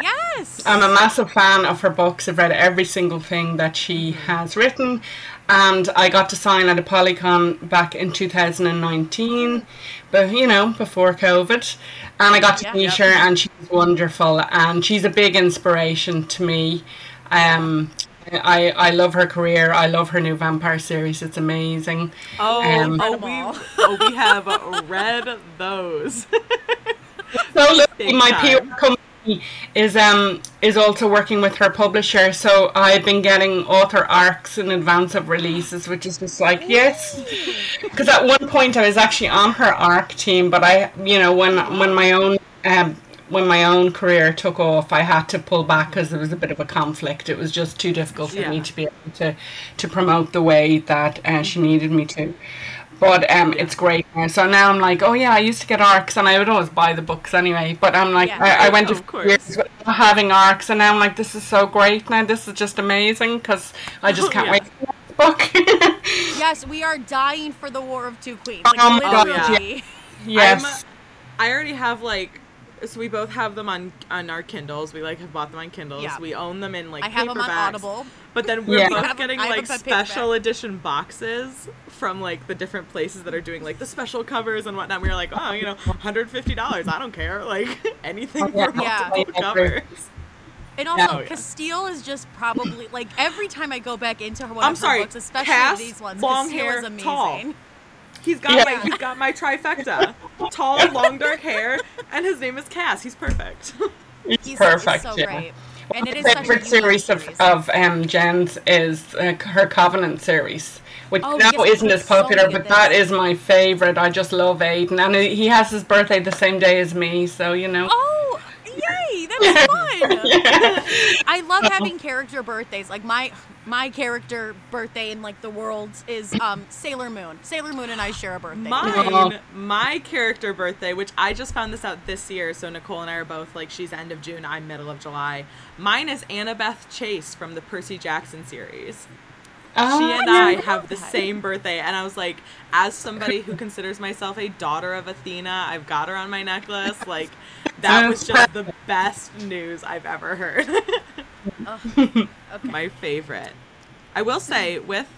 yes I'm a massive fan of her books. I've read every single thing that she has written, and I got to sign at ApollyCon back in 2019, but you know, before COVID, and I got to Yeah. meet her, and she's wonderful, and she's a big inspiration to me. Um, I I love her career. I love her new vampire series. It's amazing. Oh, Um, oh, Read 'em all. we, oh, we have read those. <laughs> So look, my time. PR company is um is also working with her publisher. So I've been getting author arcs in advance of releases, which is just like yes. <laughs> Because at one point I was actually on her arc team, but I you know when when my own um when my own career took off, I had to pull back because there was a bit of a conflict. It was just too difficult for me to be able to to promote the way that uh, she needed me to. But um, it's great now. So now I'm like, oh yeah, I used to get arcs, and I would always buy the books anyway. But I'm like, Yeah. I, I went Of to course. years having arcs, and now I'm like, this is so great. Now this is just amazing because I just Oh, can't yeah. wait for the book. <laughs> yes we are dying for the war of two queens like Oh my God, literally yes, I already have like so we both have them on on our Kindles. We like have bought them on Kindles. Yeah. We own them in like i have them on paperbacks. Audible But then we're Yeah. Both have- getting like special paperback. edition boxes from like the different places that are doing like the special covers and whatnot. We were like, oh, you know, hundred fifty dollars. I don't care. <laughs> Like anything Oh, yeah. for Yeah. multiple I agree. covers. and also Oh, yeah. Casteel is just probably like every time i go back into her one I'm of her sorry, books especially Cass, these ones long Casteel hair, is amazing tall. He's got Yeah. my he's got my trifecta. Tall, long dark hair, and his name is Cass. He's perfect. it's He's, perfect. It's so yeah. great. And it My is such a favorite series of, of um, Jen's is uh, her Covenant series, which Oh, now yes, isn't as popular, good but that is my favorite. I just love Aiden, and he has his birthday the same day as me, so you know. Oh, yay! That's <laughs> fun. <laughs> I love having character birthdays. Like my my character birthday in like the world is um, Sailor Moon. Sailor Moon and I share a birthday. Mine, my character birthday, which I just found this out this year, so Nicole and I are both like she's end of June, I'm middle of July. Mine is Annabeth Chase from the Percy Jackson series. Oh, she and yeah. I have the same birthday, and I was like, as somebody who considers myself a daughter of Athena, I've got her on my necklace. Like, that was just the best news I've ever heard. <laughs> <laughs> Okay. my favorite. I will say with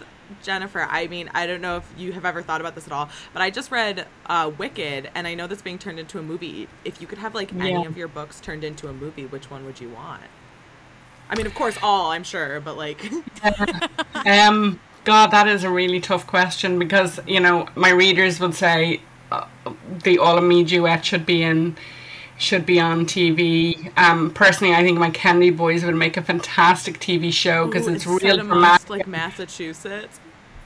Jennifer, I mean, I don't know if you have ever thought about this at all, but I just read uh, Wicked, and I know that's being turned into a movie. If you could have like any of your books turned into a movie, which one would you want? I mean, of course, all I'm sure, but like, <laughs> Um, God, that is a really tough question because you know my readers would say uh, the All of Me duet should be in should be on TV. Um, personally, I think my Kennedy Boys would make a fantastic TV show because it's real dramatic. like Massachusetts.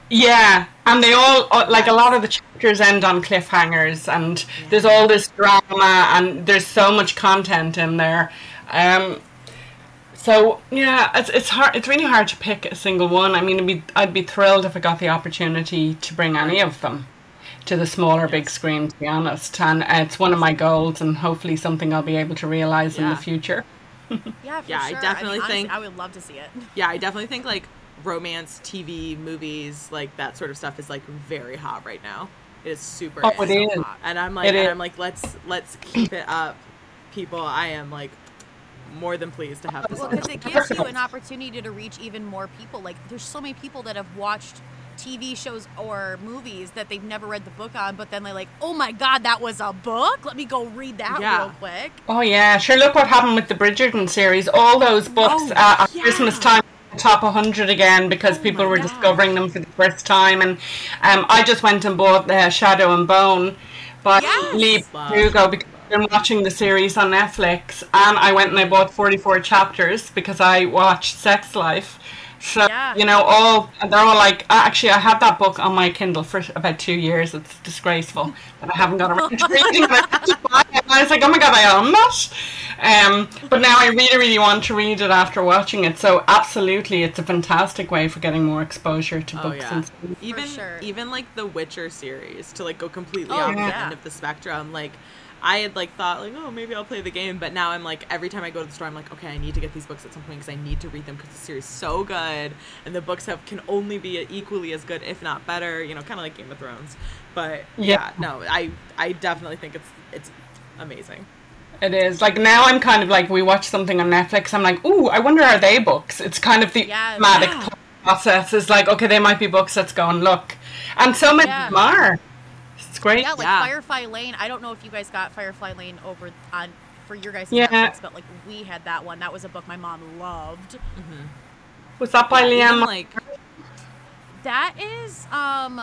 Yeah, and they all uh, like a lot of the chapters end on cliffhangers, and there's all this drama, and there's so much content in there. Um, so yeah, it's it's hard. It's really hard to pick a single one. I mean, it'd be, I'd be thrilled if I got the opportunity to bring any of them to the smaller big screen. To be honest, and uh, it's one of my goals, and hopefully something I'll be able to realize in the future. Yeah, for Yeah, I sure. definitely mean, honestly, think- I would love to see it. Yeah, I definitely think like romance TV movies, like that sort of stuff, is like very hot right now. It is super. Oh, in. it is. hot. and I'm like, It and is. I'm like, let's let's keep it up, people. I am like more than pleased to have this. Well, because it gives you an opportunity to reach even more people. Like, there's so many people that have watched TV shows or movies that they've never read the book on, but then they're like, "Oh my god, that was a book! Let me go read that Yeah. real quick." Oh yeah, sure. Look what happened with the Bridgerton series. All those books Oh, uh, at yeah. Christmas time top 100 again because Oh people were gosh. discovering them for the first time. And um, I just went and bought uh, Shadow and Bone by Yes. Lee Love. Hugo because I've been watching the series on Netflix. And I went and I bought 44 chapters because I watched Sex Life. So Yeah. you know, all they're all like. Actually, I had that book on my Kindle for about two years. It's disgraceful that I haven't got around to <laughs> reading it. I had to buy it, and I was like, oh my god, I own that. Um, but now I really, really want to read it after watching it. So absolutely, it's a fantastic way for getting more exposure to Oh books. yeah. And. Even sure. even like the Witcher series to like go completely Oh, opposite yeah. end of the spectrum. Like I had like thought like oh maybe I'll play the game, but now I'm like every time I go to the store I'm like okay I need to get these books at some point because I need to read them because the series is so good and the books have can only be equally as good if not better. You know, kind of like Game of Thrones. But yeah, Yeah. no, I I definitely think it's it's amazing. It is like now I'm kind of like we watch something on Netflix. I'm like, ooh, I wonder are they books? It's kind of the Yeah, automatic yeah. process. Is like, okay, they might be books. Let's go and look. And so many Yeah. of them are. It's great. Yeah, like Yeah. Firefly Lane. I don't know if you guys got Firefly Lane over on for your guys' Yeah. Netflix, but like we had that one. That was a book my mom loved. Was that by Even, Leanne? like That is um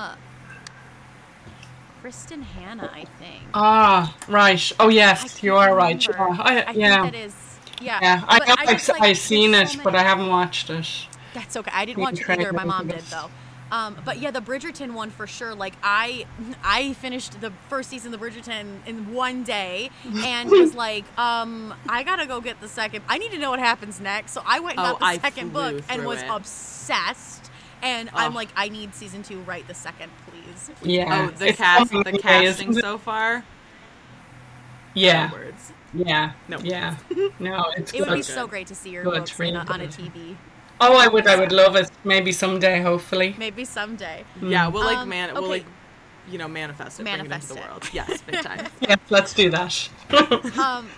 Kristin Hannah, I think. Ah, right. Oh yes, you are right. remember. Yeah, I, I yeah. think that is yeah. yeah. I But know I've, just, like, I've seen there's it, so but I haven't watched it. That's okay. I didn't Being watch it either. My mom did though. Um, but yeah, the Bridgerton one for sure. Like I, I finished the first season of the Bridgerton in one day, and <laughs> was like, um, I gotta go get the second. I need to know what happens next. So I went and Oh, got the I second book and was it. obsessed. And I'm Oh. like, I need season two right the second, please. Yeah. oh the It's cast the to casting so far. Yeah. No words. Yeah. No. Yeah. No, it's It would be so great to see your Good, books in a, really on a good. TV. Oh, I would. I would love it. Maybe someday, hopefully. Maybe someday. Yeah, we'll like Um, man, we'll okay. like, you know, manifest it, Manifest bring it into it. the world. Yes, big time. <laughs> Yes, let's do that. <laughs> Um,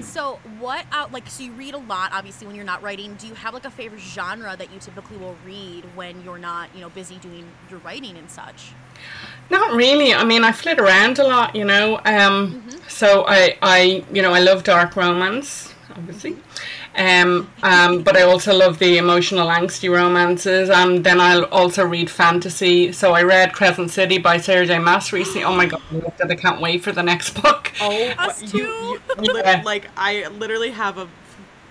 so what out like so you read a lot obviously when you're not writing. Do you have like a favorite genre that you typically will read when you're not you know busy doing your writing and such? Not really. I mean, I flit around a lot, you know. Um, Mm-hmm. So I, I, you know, I love dark romance, obviously. Um, um, but I also love the emotional, angsty romances, and then I'll also read fantasy. So I read Crescent City by Sarah J. Maas recently. Oh my god, I loved it. I can't wait for the next <laughs> book. Oh, Us too. you- <laughs> Yeah. like I literally have a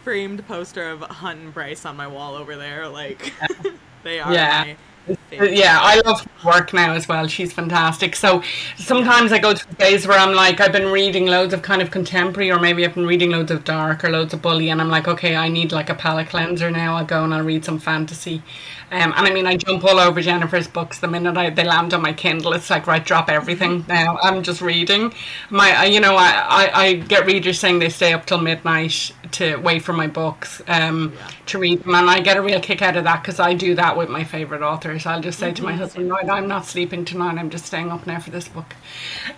framed poster of Hunt and Bryce on my wall over there. Like <laughs> they are Yeah. my But favorite. Uh, yeah, I love work now as well. She's fantastic. So sometimes I go through days where I'm like, I've been reading loads of kind of contemporary, or maybe I've been reading loads of dark or loads of bully, and I'm like, okay, I need like a palate cleanser now. I'll go and I'll read some fantasy. Um, and I mean, I jump all over Jennifer's books the minute I, they land on my Kindle. It's like, right, drop everything now. I'm just reading. My, I, you know, I, I, I get readers saying they stay up till midnight to wait for my books um, to read them, and I get a real kick out of that because I do that with my favorite authors. I'll just say to my husband, "No, I'm not sleeping tonight. I'm just staying up now for this book." <laughs>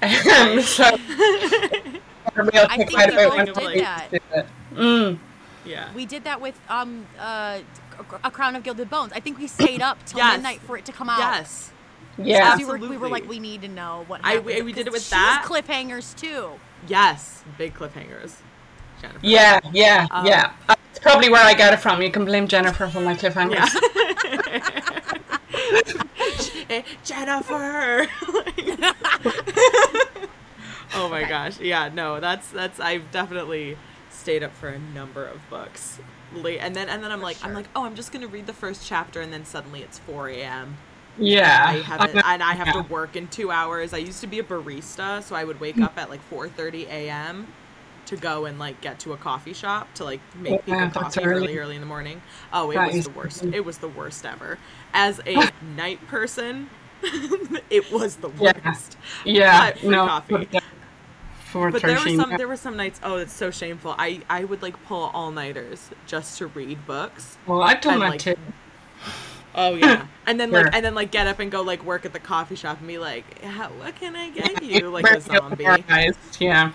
Um, <laughs> so, <laughs> a real I kick think out we of both it when did that. Mm, yeah. We did that with um uh a crown of gilded bones. I think we stayed up till Yes. midnight for it to come out. Yes. yeah, Because we were, we were like, we need to know what I- happened. we- we did it with that. Cliffhangers too. Yes. Big cliffhangers. Jennifer. yeah, yeah, Um, yeah. It's probably where I get it from. You can blame Jennifer for my cliffhangers. Eh, <laughs> Jennifer. <laughs> oh my gosh. Yeah, no, that's that's I've definitely stayed up for a number of books. Late and then and then I'm like I'm like, oh I'm just gonna read the first chapter and then suddenly it's four AM. Yeah, I haven't and I have yeah. to work in two hours. I used to be a barista, so I would wake up at like four thirty AM to go and like get to a coffee shop to like make Yeah, people that's coffee really early. early in the morning. Oh, it That was the worst. early. It was the worst ever. As a <laughs> night person, <laughs> it was the worst. Yeah, But for no, coffee. For But there were some there were some nights. Oh, it's so shameful. I I would like pull all nighters just to read books. Well, I've done that like, too. Oh yeah, <laughs> and then like and then like get up and go like work at the coffee shop and be like, what can I get <laughs> you? Like a zombie. Yeah.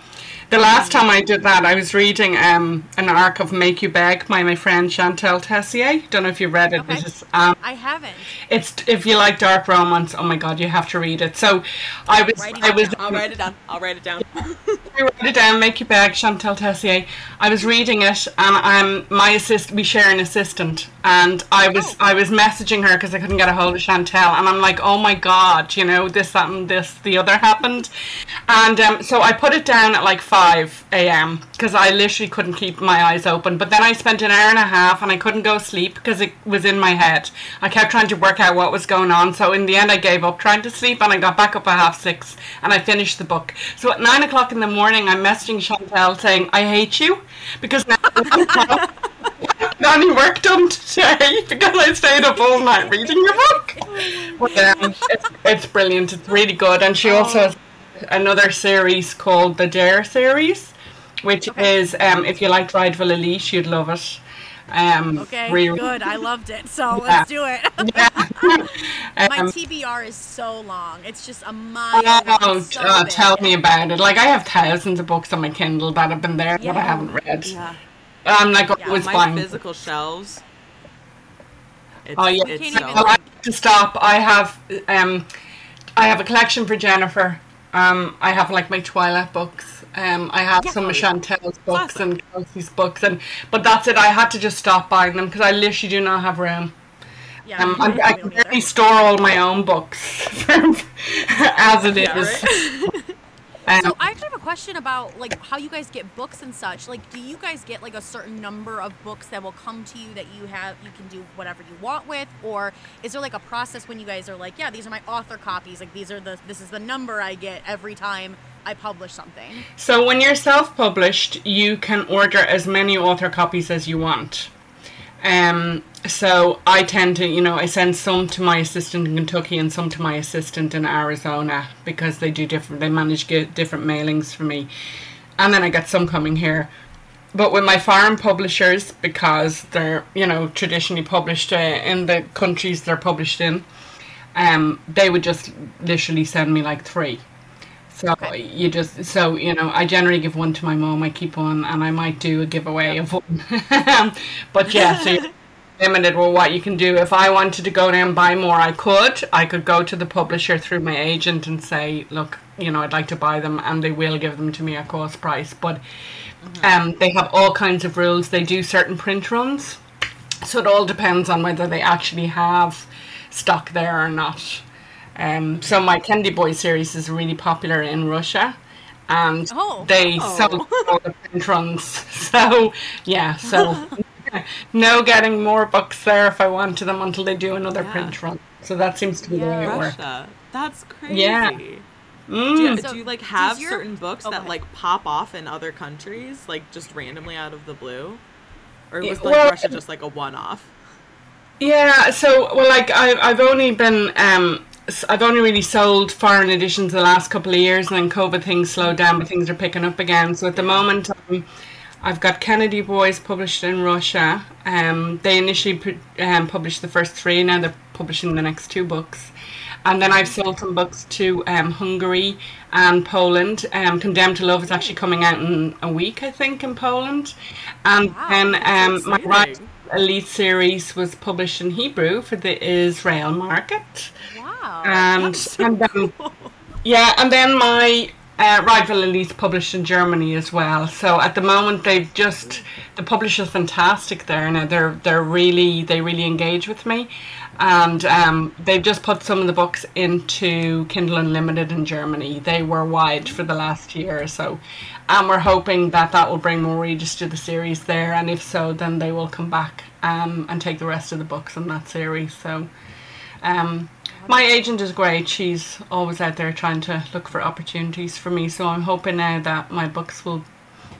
The last time I did that, I was reading um, an arc of Make You Beg by my friend Chantal Tessier. Don't know if you read it. Okay. Um, I haven't. it's if you like dark romance. Oh my god, you have to read it. So, I was. I was. Down. I'll write it down. I'll write it down. <laughs> I wrote it down. Make You Beg, Chantal Tessier. I was reading it, and um, my assist we share an assistant, and I was Oh. I was messaging her because I couldn't get a hold of Chantel, and I'm like, oh my god, you know, this, that, and this, the other happened, and um, so I put it down at like five a.m. because I literally couldn't keep my eyes open. But then I spent an hour and a half, and I couldn't go sleep because it was in my head. I kept trying to work out what was going on, so in the end, I gave up trying to sleep, and I got back up at half six, and I finished the book. So at nine o'clock in the morning, I'm messaging Chantel saying, "I hate you," because now. any work done today <laughs> because I stayed up all night reading your book. <laughs> But, um, it's, it's brilliant. It's really good. And she also has another series called the Dare series, which is um, if you liked Rydeville Elite, you'd love it. Um, Okay, really- good. I loved it. So Yeah. let's do it. <laughs> Yeah. <laughs> My Um, TBR is so long. It's just a mile. Oh, so big. tell me about it. Like I have thousands of books on my Kindle that have been there that I haven't read. Yeah. I'm like Yeah, always my buying. physical shelves. It's, Oh yeah. it's can't so- even, Well, I have to stop. I have um, I have a collection for Jennifer. Um, I have like my Twilight books. Um, I have Yeah. some of Chantel's books awesome. and Kelsey's books, and but that's it. I had to just stop buying them because I literally do not have room. Yeah, Um, I I, can barely store all my own books <laughs> as it is. Yeah, right? <laughs> Um, So I actually have a question about like how you guys get books and such. Like, do you guys get like a certain number of books that will come to you that you have you can do whatever you want with, or is there like a process when you guys are like, yeah, these are my author copies. Like these are the this is the number I get every time I publish something. So when you're self-published, you can order as many author copies as you want. Um, so I tend to, you know, I send some to my assistant in Kentucky and some to my assistant in Arizona because they do different. They manage get different mailings for me, and then I get some coming here. But with my foreign publishers, because they're you know traditionally published uh, in the countries they're published in, um, they would just literally send me like three. So Okay. you just so you know I generally give one to my mom. I keep one, and I might do a giveaway of one. <laughs> but yeah, so you're <laughs> limited with what you can do. If I wanted to go down and buy more, I could. I could go to the publisher through my agent and say, look, you know, I'd like to buy them, and they will give them to me at cost price. But um, they have all kinds of rules. They do certain print runs, so it all depends on whether they actually have stock there or not. Um, so my Kennedy Boy series is really popular in Russia, and Oh. they Oh. sell all the print runs. <laughs> So yeah, so <laughs> no getting more books there if I wanted them until they do another Yeah. print run. So that seems to be the way it works. Russia. That's crazy. Yeah. Do you, Mm. So do you like have your- certain books Oh, that ahead. like pop off in other countries, like just randomly out of the blue? Or was like well, Russia just like a one off? Yeah, so well, like I, I've only been, um, s- I've only really sold foreign editions the last couple of years, and then COVID things slowed down, but things are picking up again. So at the moment, um, I've got Kennedy Boys published in Russia. Um, they initially um, published the first three, now they're publishing the next two books. And then I've sold some books to um, Hungary and Poland. Um, Condemned to Love is actually coming out in a week, I think, in Poland. And Wow, then um, my exciting. Elite series was published in Hebrew for the Israel market. Wow. And, so and then, yeah, and then my uh, Rydeville Elite published in Germany as well. So at the moment, they've just the publisher's fantastic there. Now they're they're really they really engage with me, and um, they've just put some of the books into Kindle Unlimited in Germany. They were wide for the last year or so, and we're hoping that that will bring more readers to the series there. And if so, then they will come back um, and take the rest of the books in that series. So. Um, my agent is great. She's always out there trying to look for opportunities for me. So I'm hoping now that my books will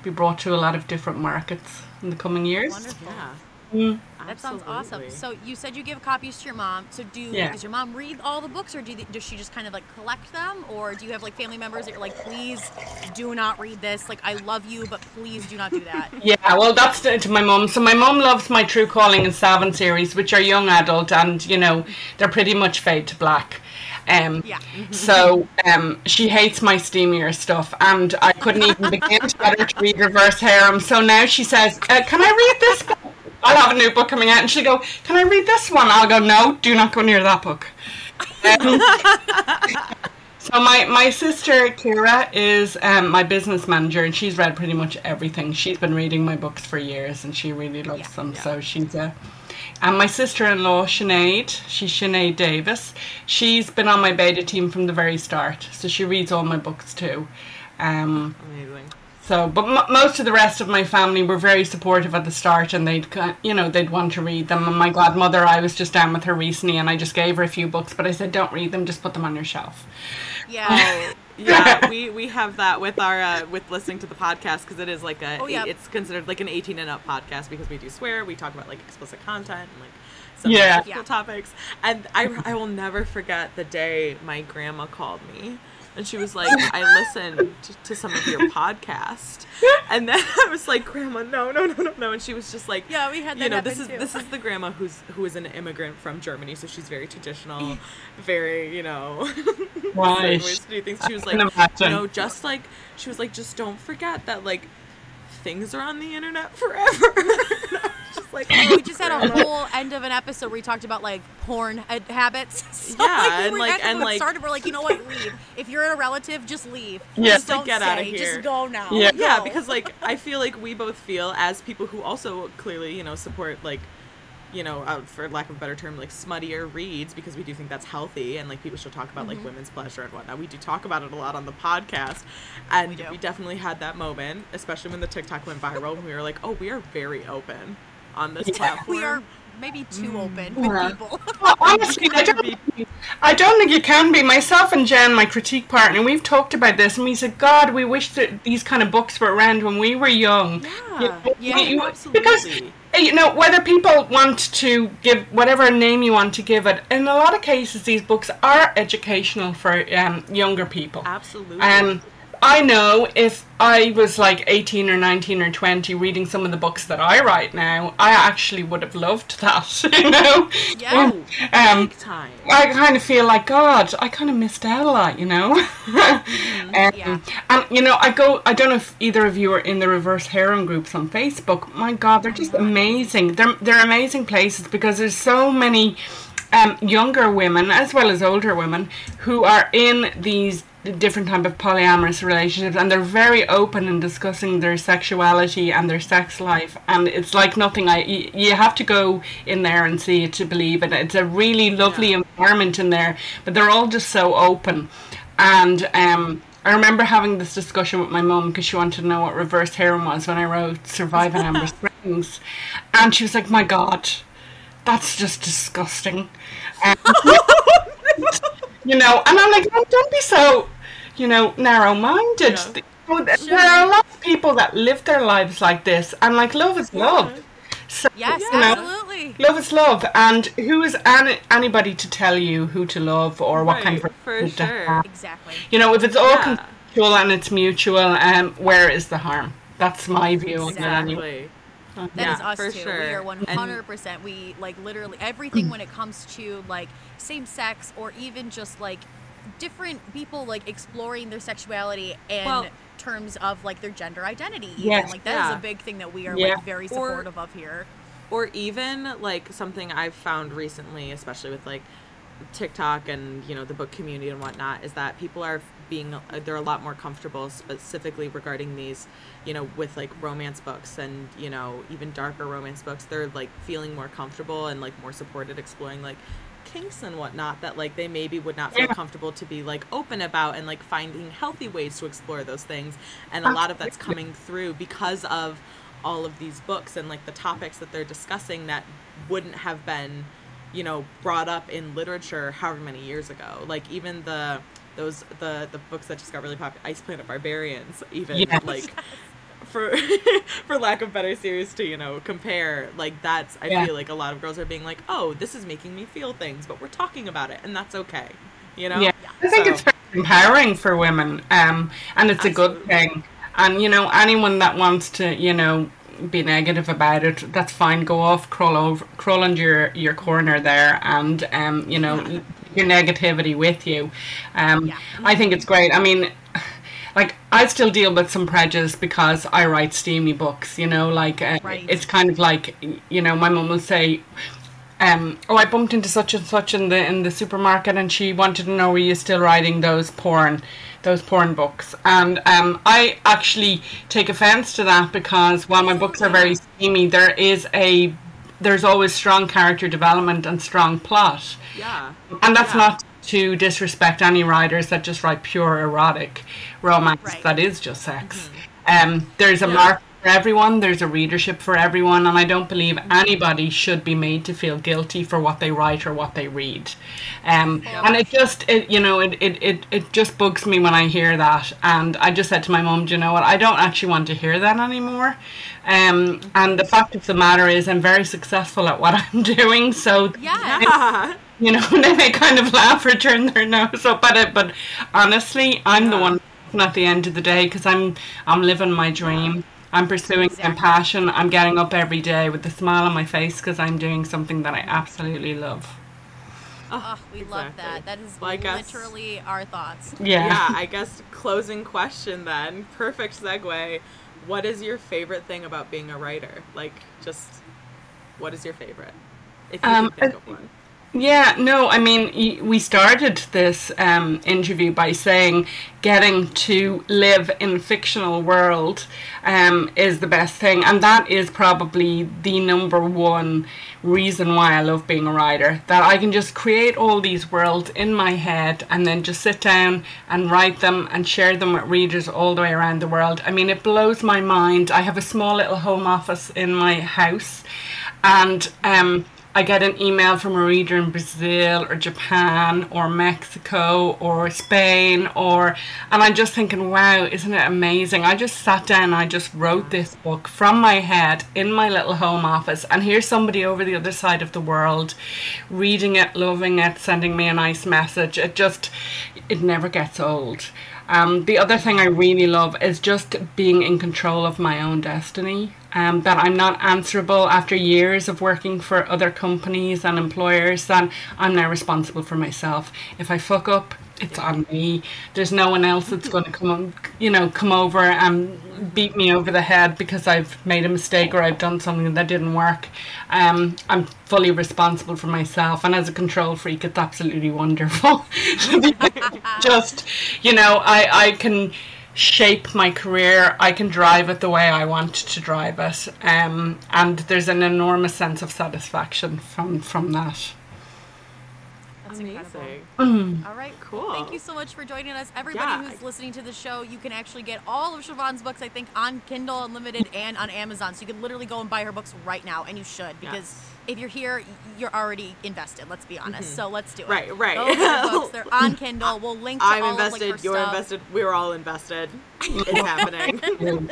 be brought to a lot of different markets in the coming years. Wonderful. Yeah. Mm. That sounds awesome. So you said you give copies to your mom. So do Yeah. does your mom read all the books, or do they, does she just kind of like collect them, or do you have like family members that you're like, please do not read this. Like I love you, but please do not do that. <laughs> Yeah, well, that's to, to my mom. So my mom loves my True Calling and Saven series, which are young adult, and you know they're pretty much fade to black. Um, Yeah. <laughs> So um, she hates my steamier stuff, and I couldn't even begin to get her to read Reverse Harem. So now she says, uh, "Can I read this book?" I'll have a new book coming out, and she'll go, "Can I read this one?" I'll go, "No, do not go near that book." Um, <laughs> so my my sister Kira is um, my business manager, and she's read pretty much everything. She's been reading my books for years, and she really loves Yeah, them. yeah. So she's a And my sister-in-law, Sinead, she's Sinead Davis. She's been on my beta team from the very start, so she reads all my books too. Um, Amazing. So, but m- most of the rest of my family were very supportive at the start, and they'd, you know, they'd want to read them. And my godmother, I was just down with her recently, and I just gave her a few books, but I said, don't read them, just put them on your shelf. Yeah. Oh, <laughs> yeah, we we have that with our uh, with listening to the podcast because it is like a Oh, yeah. it's considered like an 18 and up podcast because we do swear, we talk about like explicit content and like some Yeah. difficult Yeah. topics. And I I will never forget the day my grandma called me and she was like, I listened to some of your podcast, and then <laughs> I was like, Grandma, no, no, no, no, no, and she was just like, Yeah, we had that you know, this is too. this is the grandma who's who is an immigrant from Germany, so she's very traditional, <laughs> very you know, <laughs> certain Right. ways to do things. She was like, can you know, just like she was like, just don't forget that like things are on the internet forever. A whole end of an episode where we talked about like porn ha- habits. <laughs> So, Yeah, we and, were- like- and, what like- started. We're like, you know what? Leave. If you're a relative, just leave. Yeah. Just don't Get stay. outta here. Just go now. Yeah. yeah because like i feel like we both feel as people who also clearly you know support like you know uh, for lack of a better term like smuttier reads because we do think that's healthy and like people should talk about Mm-hmm. like women's pleasure and whatnot we do talk about it a lot on the podcast and We do. definitely had that moment especially when the tiktok went viral and we were like oh we are very open on this platform we are maybe too open with Yeah. people. Well, <laughs> honestly, I don't, I don't think you can be. Myself and Jen, my critique partner, we've talked about this, and we said, God, we wish that these kind of books were around when we were young. Yeah. You know, Yeah, you- absolutely. Because, uh, you know, whether people want to give whatever name you want to give it, in a lot of cases, these books are educational for um, younger people. absolutely Um, I know if I was like 18 or 19 or 20 reading some of the books that I write now, I actually would have loved that, <laughs> you know? Yeah. Um, big time I kind of feel like God. I kind of missed out a lot, you know. <laughs> um, Yeah. And you know, I go. I don't know if either of you are in the reverse harem groups on Facebook. My God, they're just amazing. They're they're amazing places because there's so many um, younger women as well as older women who are in these different type of polyamorous relationships and they're very open in discussing their sexuality and their sex life and it's like nothing i you, you have to go in there and see it to believe it it's a really lovely Yeah. environment in there but they're all just so open and um I remember having this discussion with my mum because she wanted to know what reverse harem was when I wrote Surviving Amber <laughs> Springs. And she was like, My God, that's just disgusting. <laughs> Um, you know, and I'm like, oh, don't be so, you know, narrow minded. Yeah. There are a lot of people that live their lives like this, and like, love is love. So, Yes, you know, absolutely. Love is love, and who is any, anybody to tell you who to love or what kind of Right, for relationship to sure. have? Exactly. You know, if it's all Yeah. consensual and it's mutual, um, where is the harm? That's my view on it anyway. exactly That is Yeah, us for too. sure. We are 100%. We like literally everything when it comes to like same sex or even just like different people like exploring their sexuality in Well- terms of like their gender identity. Even. Yes. Like that is Yeah. a big thing that we are Yeah. like very Or- supportive of here. or even like something I've found recently, especially with like TikTok and you know the book community and whatnot, is that people are being uh, they're a lot more comfortable specifically regarding these, you know, with like romance books and you know even darker romance books. They're like feeling more comfortable and like more supported exploring like kinks and whatnot that like they maybe would not feel Yeah. comfortable to be like open about and like finding healthy ways to explore those things and a lot of that's coming through because of all of these books and like the topics that they're discussing that wouldn't have been you know brought up in literature however many years ago like even the those the the books that just got really popular ice planet barbarians even Yes. like for <laughs> for lack of better series to you know compare like that's i Yeah. feel like a lot of girls are being like oh this is making me feel things but we're talking about it and that's okay you know Yeah, I think So- it's very empowering for women, um, and it's a good thing. And you know, anyone that wants to, you know, be negative about it, that's fine. Go off, crawl over, crawl under your, your corner there, and um, you know, your negativity with you. Um, Yeah. I think it's great. I mean. Like I still deal with some prejudice because I write steamy books, you know. Like uh, Right. it's kind of like, you know, my mum will say, um, oh, I bumped into such and such in the in the supermarket, and she wanted to know were you still writing those porn, those porn books? And um, I actually take offence to that because while my books are very steamy, there is a there's always strong character development and strong plot. Yeah. And that's Yeah. not to disrespect any writers that just write pure erotic romance Right. that is just sex. Um, there's a Yeah. market for everyone, there's a readership for everyone, and I don't believe anybody should be made to feel guilty for what they write or what they read. Um, and it just, it, you know, it, it, it, it just bugs me when I hear that. And I just said to my mum, do you know what? I don't actually want to hear that anymore. Um, and the fact of the matter is, I'm very successful at what <laughs> I'm doing, so Yeah. Yeah. you know, <laughs> then they kind of laugh or turn their nose up at it. But honestly, I'm the one at the end of the day because I'm I'm living my dream. I'm pursuing my passion. I'm getting up every day with a smile on my face because I'm doing something that I absolutely love. Oh, we love that. That is Well, I guess- literally our thoughts. Yeah. yeah, <laughs> I guess closing question then. Perfect segue. What is your favorite thing about being a writer? Like, just what is your favorite? If you Um, can think of one. Yeah, no, I mean, we started this um, interview by saying getting to live in a fictional world um, is the best thing, and that is probably the number one reason why I love being a writer. That I can just create all these worlds in my head and then just sit down and write them and share them with readers all the way around the world. I mean, it blows my mind. I have a small little home office in my house, and um, I get an email from a reader in Brazil or Japan or Mexico or Spain or and I'm just thinking, wow, isn't it amazing? I just sat down and I just wrote this book from my head in my little home office and here's somebody over the other side of the world reading it, loving it, sending me a nice message. It just it never gets old. Um, the other thing I really love is just being in control of my own destiny. Um, that I'm not answerable after years of working for other companies and employers. That I'm now responsible for myself. If I fuck up, it's on me. There's no one else that's going to come, on, you know, come over and beat me over the head because I've made a mistake or I've done something that didn't work. Um, I'm fully responsible for myself, and as a control freak, it's absolutely wonderful. <laughs> Just, you know, I I can shape my career. I can drive it the way I want to drive it, um, and there's an enormous sense of satisfaction from from that. That's incredible. Amazing. All right, Cool. Thank you so much for joining us. Everybody Yeah. who's listening to the show, you can actually get all of Siobhan's books, I think, on Kindle Unlimited and on Amazon. So you can literally go and buy her books right now, and you should because Yes. If you're here, you're already invested. Let's be honest. So let's do it. Right, right. Go <laughs> books. They're on Kindle. We'll link to I'm all invested. Of, like, her you're stuff. invested. We're all invested. It's <laughs> happening.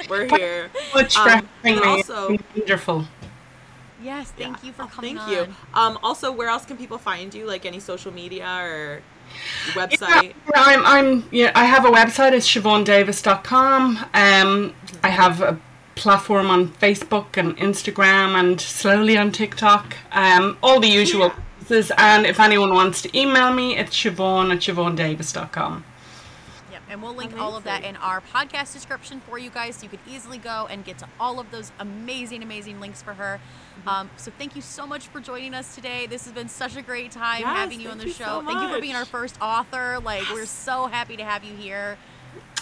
<laughs> We're here. Much Um, having and me. also- wonderful. Yes, thank Yeah. you for Oh, coming Thank on. you. Um, also, where else can people find you? Like any social media or website? Yeah, I'm, I'm, yeah, I have a website, it's siobhandavis.com. Um, I have a platform on Facebook and Instagram and slowly on TikTok. Um, all the usual Yeah. places. And if anyone wants to email me, it's siobhan at siobhandavis.com. Yep, and we'll link all of that in our podcast description for you guys so you can easily go and get to all of those amazing, amazing links for her. Mm-hmm. Um, so thank you so much for joining us today. This has been such a great time Yes, having you on the you show. so thank you for being our first author. Like, we're so happy to have you here.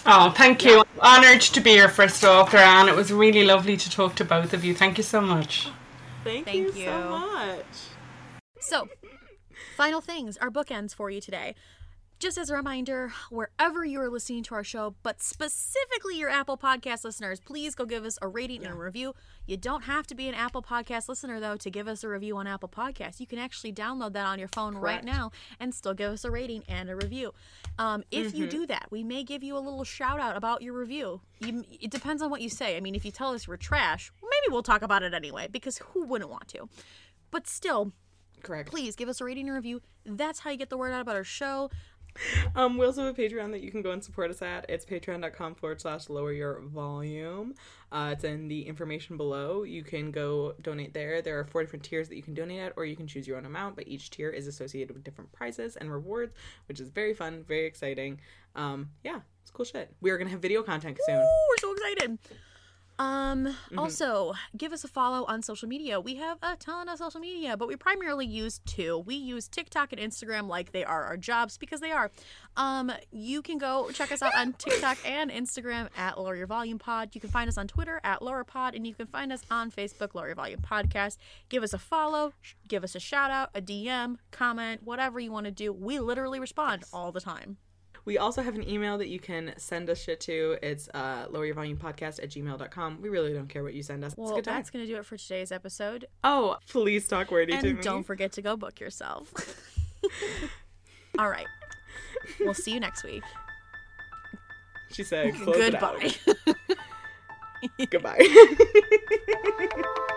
Oh, thank you. I'm honoured to be your first author, and it was really lovely to talk to both of you. Thank you so much. Thank, Thank you, you. so much. So, final things, our bookends for you today. Just as a reminder, wherever you are listening to our show, but specifically your Apple Podcast listeners, please go give us a rating and a review. You don't have to be an Apple Podcast listener, though, to give us a review on Apple Podcasts. You can actually download that on your phone right now and still give us a rating and a review. Um, if you do that, we may give you a little shout out about your review. You, it depends on what you say. I mean, if you tell us we're trash, maybe we'll talk about it anyway, because who wouldn't want to? But still, Correct. please give us a rating and review. That's how you get the word out about our show. <laughs> Um, we also have a Patreon that you can go and support us at. It's patreon.com forward slash lower your volume. Uh, it's in the information below. You can go donate there. There are four different tiers that you can donate at, or you can choose your own amount, but each tier is associated with different prizes and rewards, which is very fun, very exciting. Um, yeah, it's cool shit. We are going to have video content soon. Ooh, we're so excited. Um, also give us a follow on social media. We have a ton of social media, but we primarily use two. We use TikTok and Instagram like they are our jobs because they are. Um, you can go check us out on TikTok and Instagram at Lower Your Volume Pod. You can find us on Twitter at Lower Pod, and you can find us on Facebook, Lower Your Volume Podcast. Give us a follow, give us a shout out, a DM, comment, whatever you want to do. We literally respond all the time. We also have an email that you can send us shit to. It's uh, lower your volume podcast at gmail.com. We really don't care what you send us. Well, that's going to do it for today's episode. Oh, please talk wordy to And me. don't forget to go book yourself. <laughs> All right. We'll see you next week. She said, close it out. Goodbye. <laughs> Goodbye. <laughs>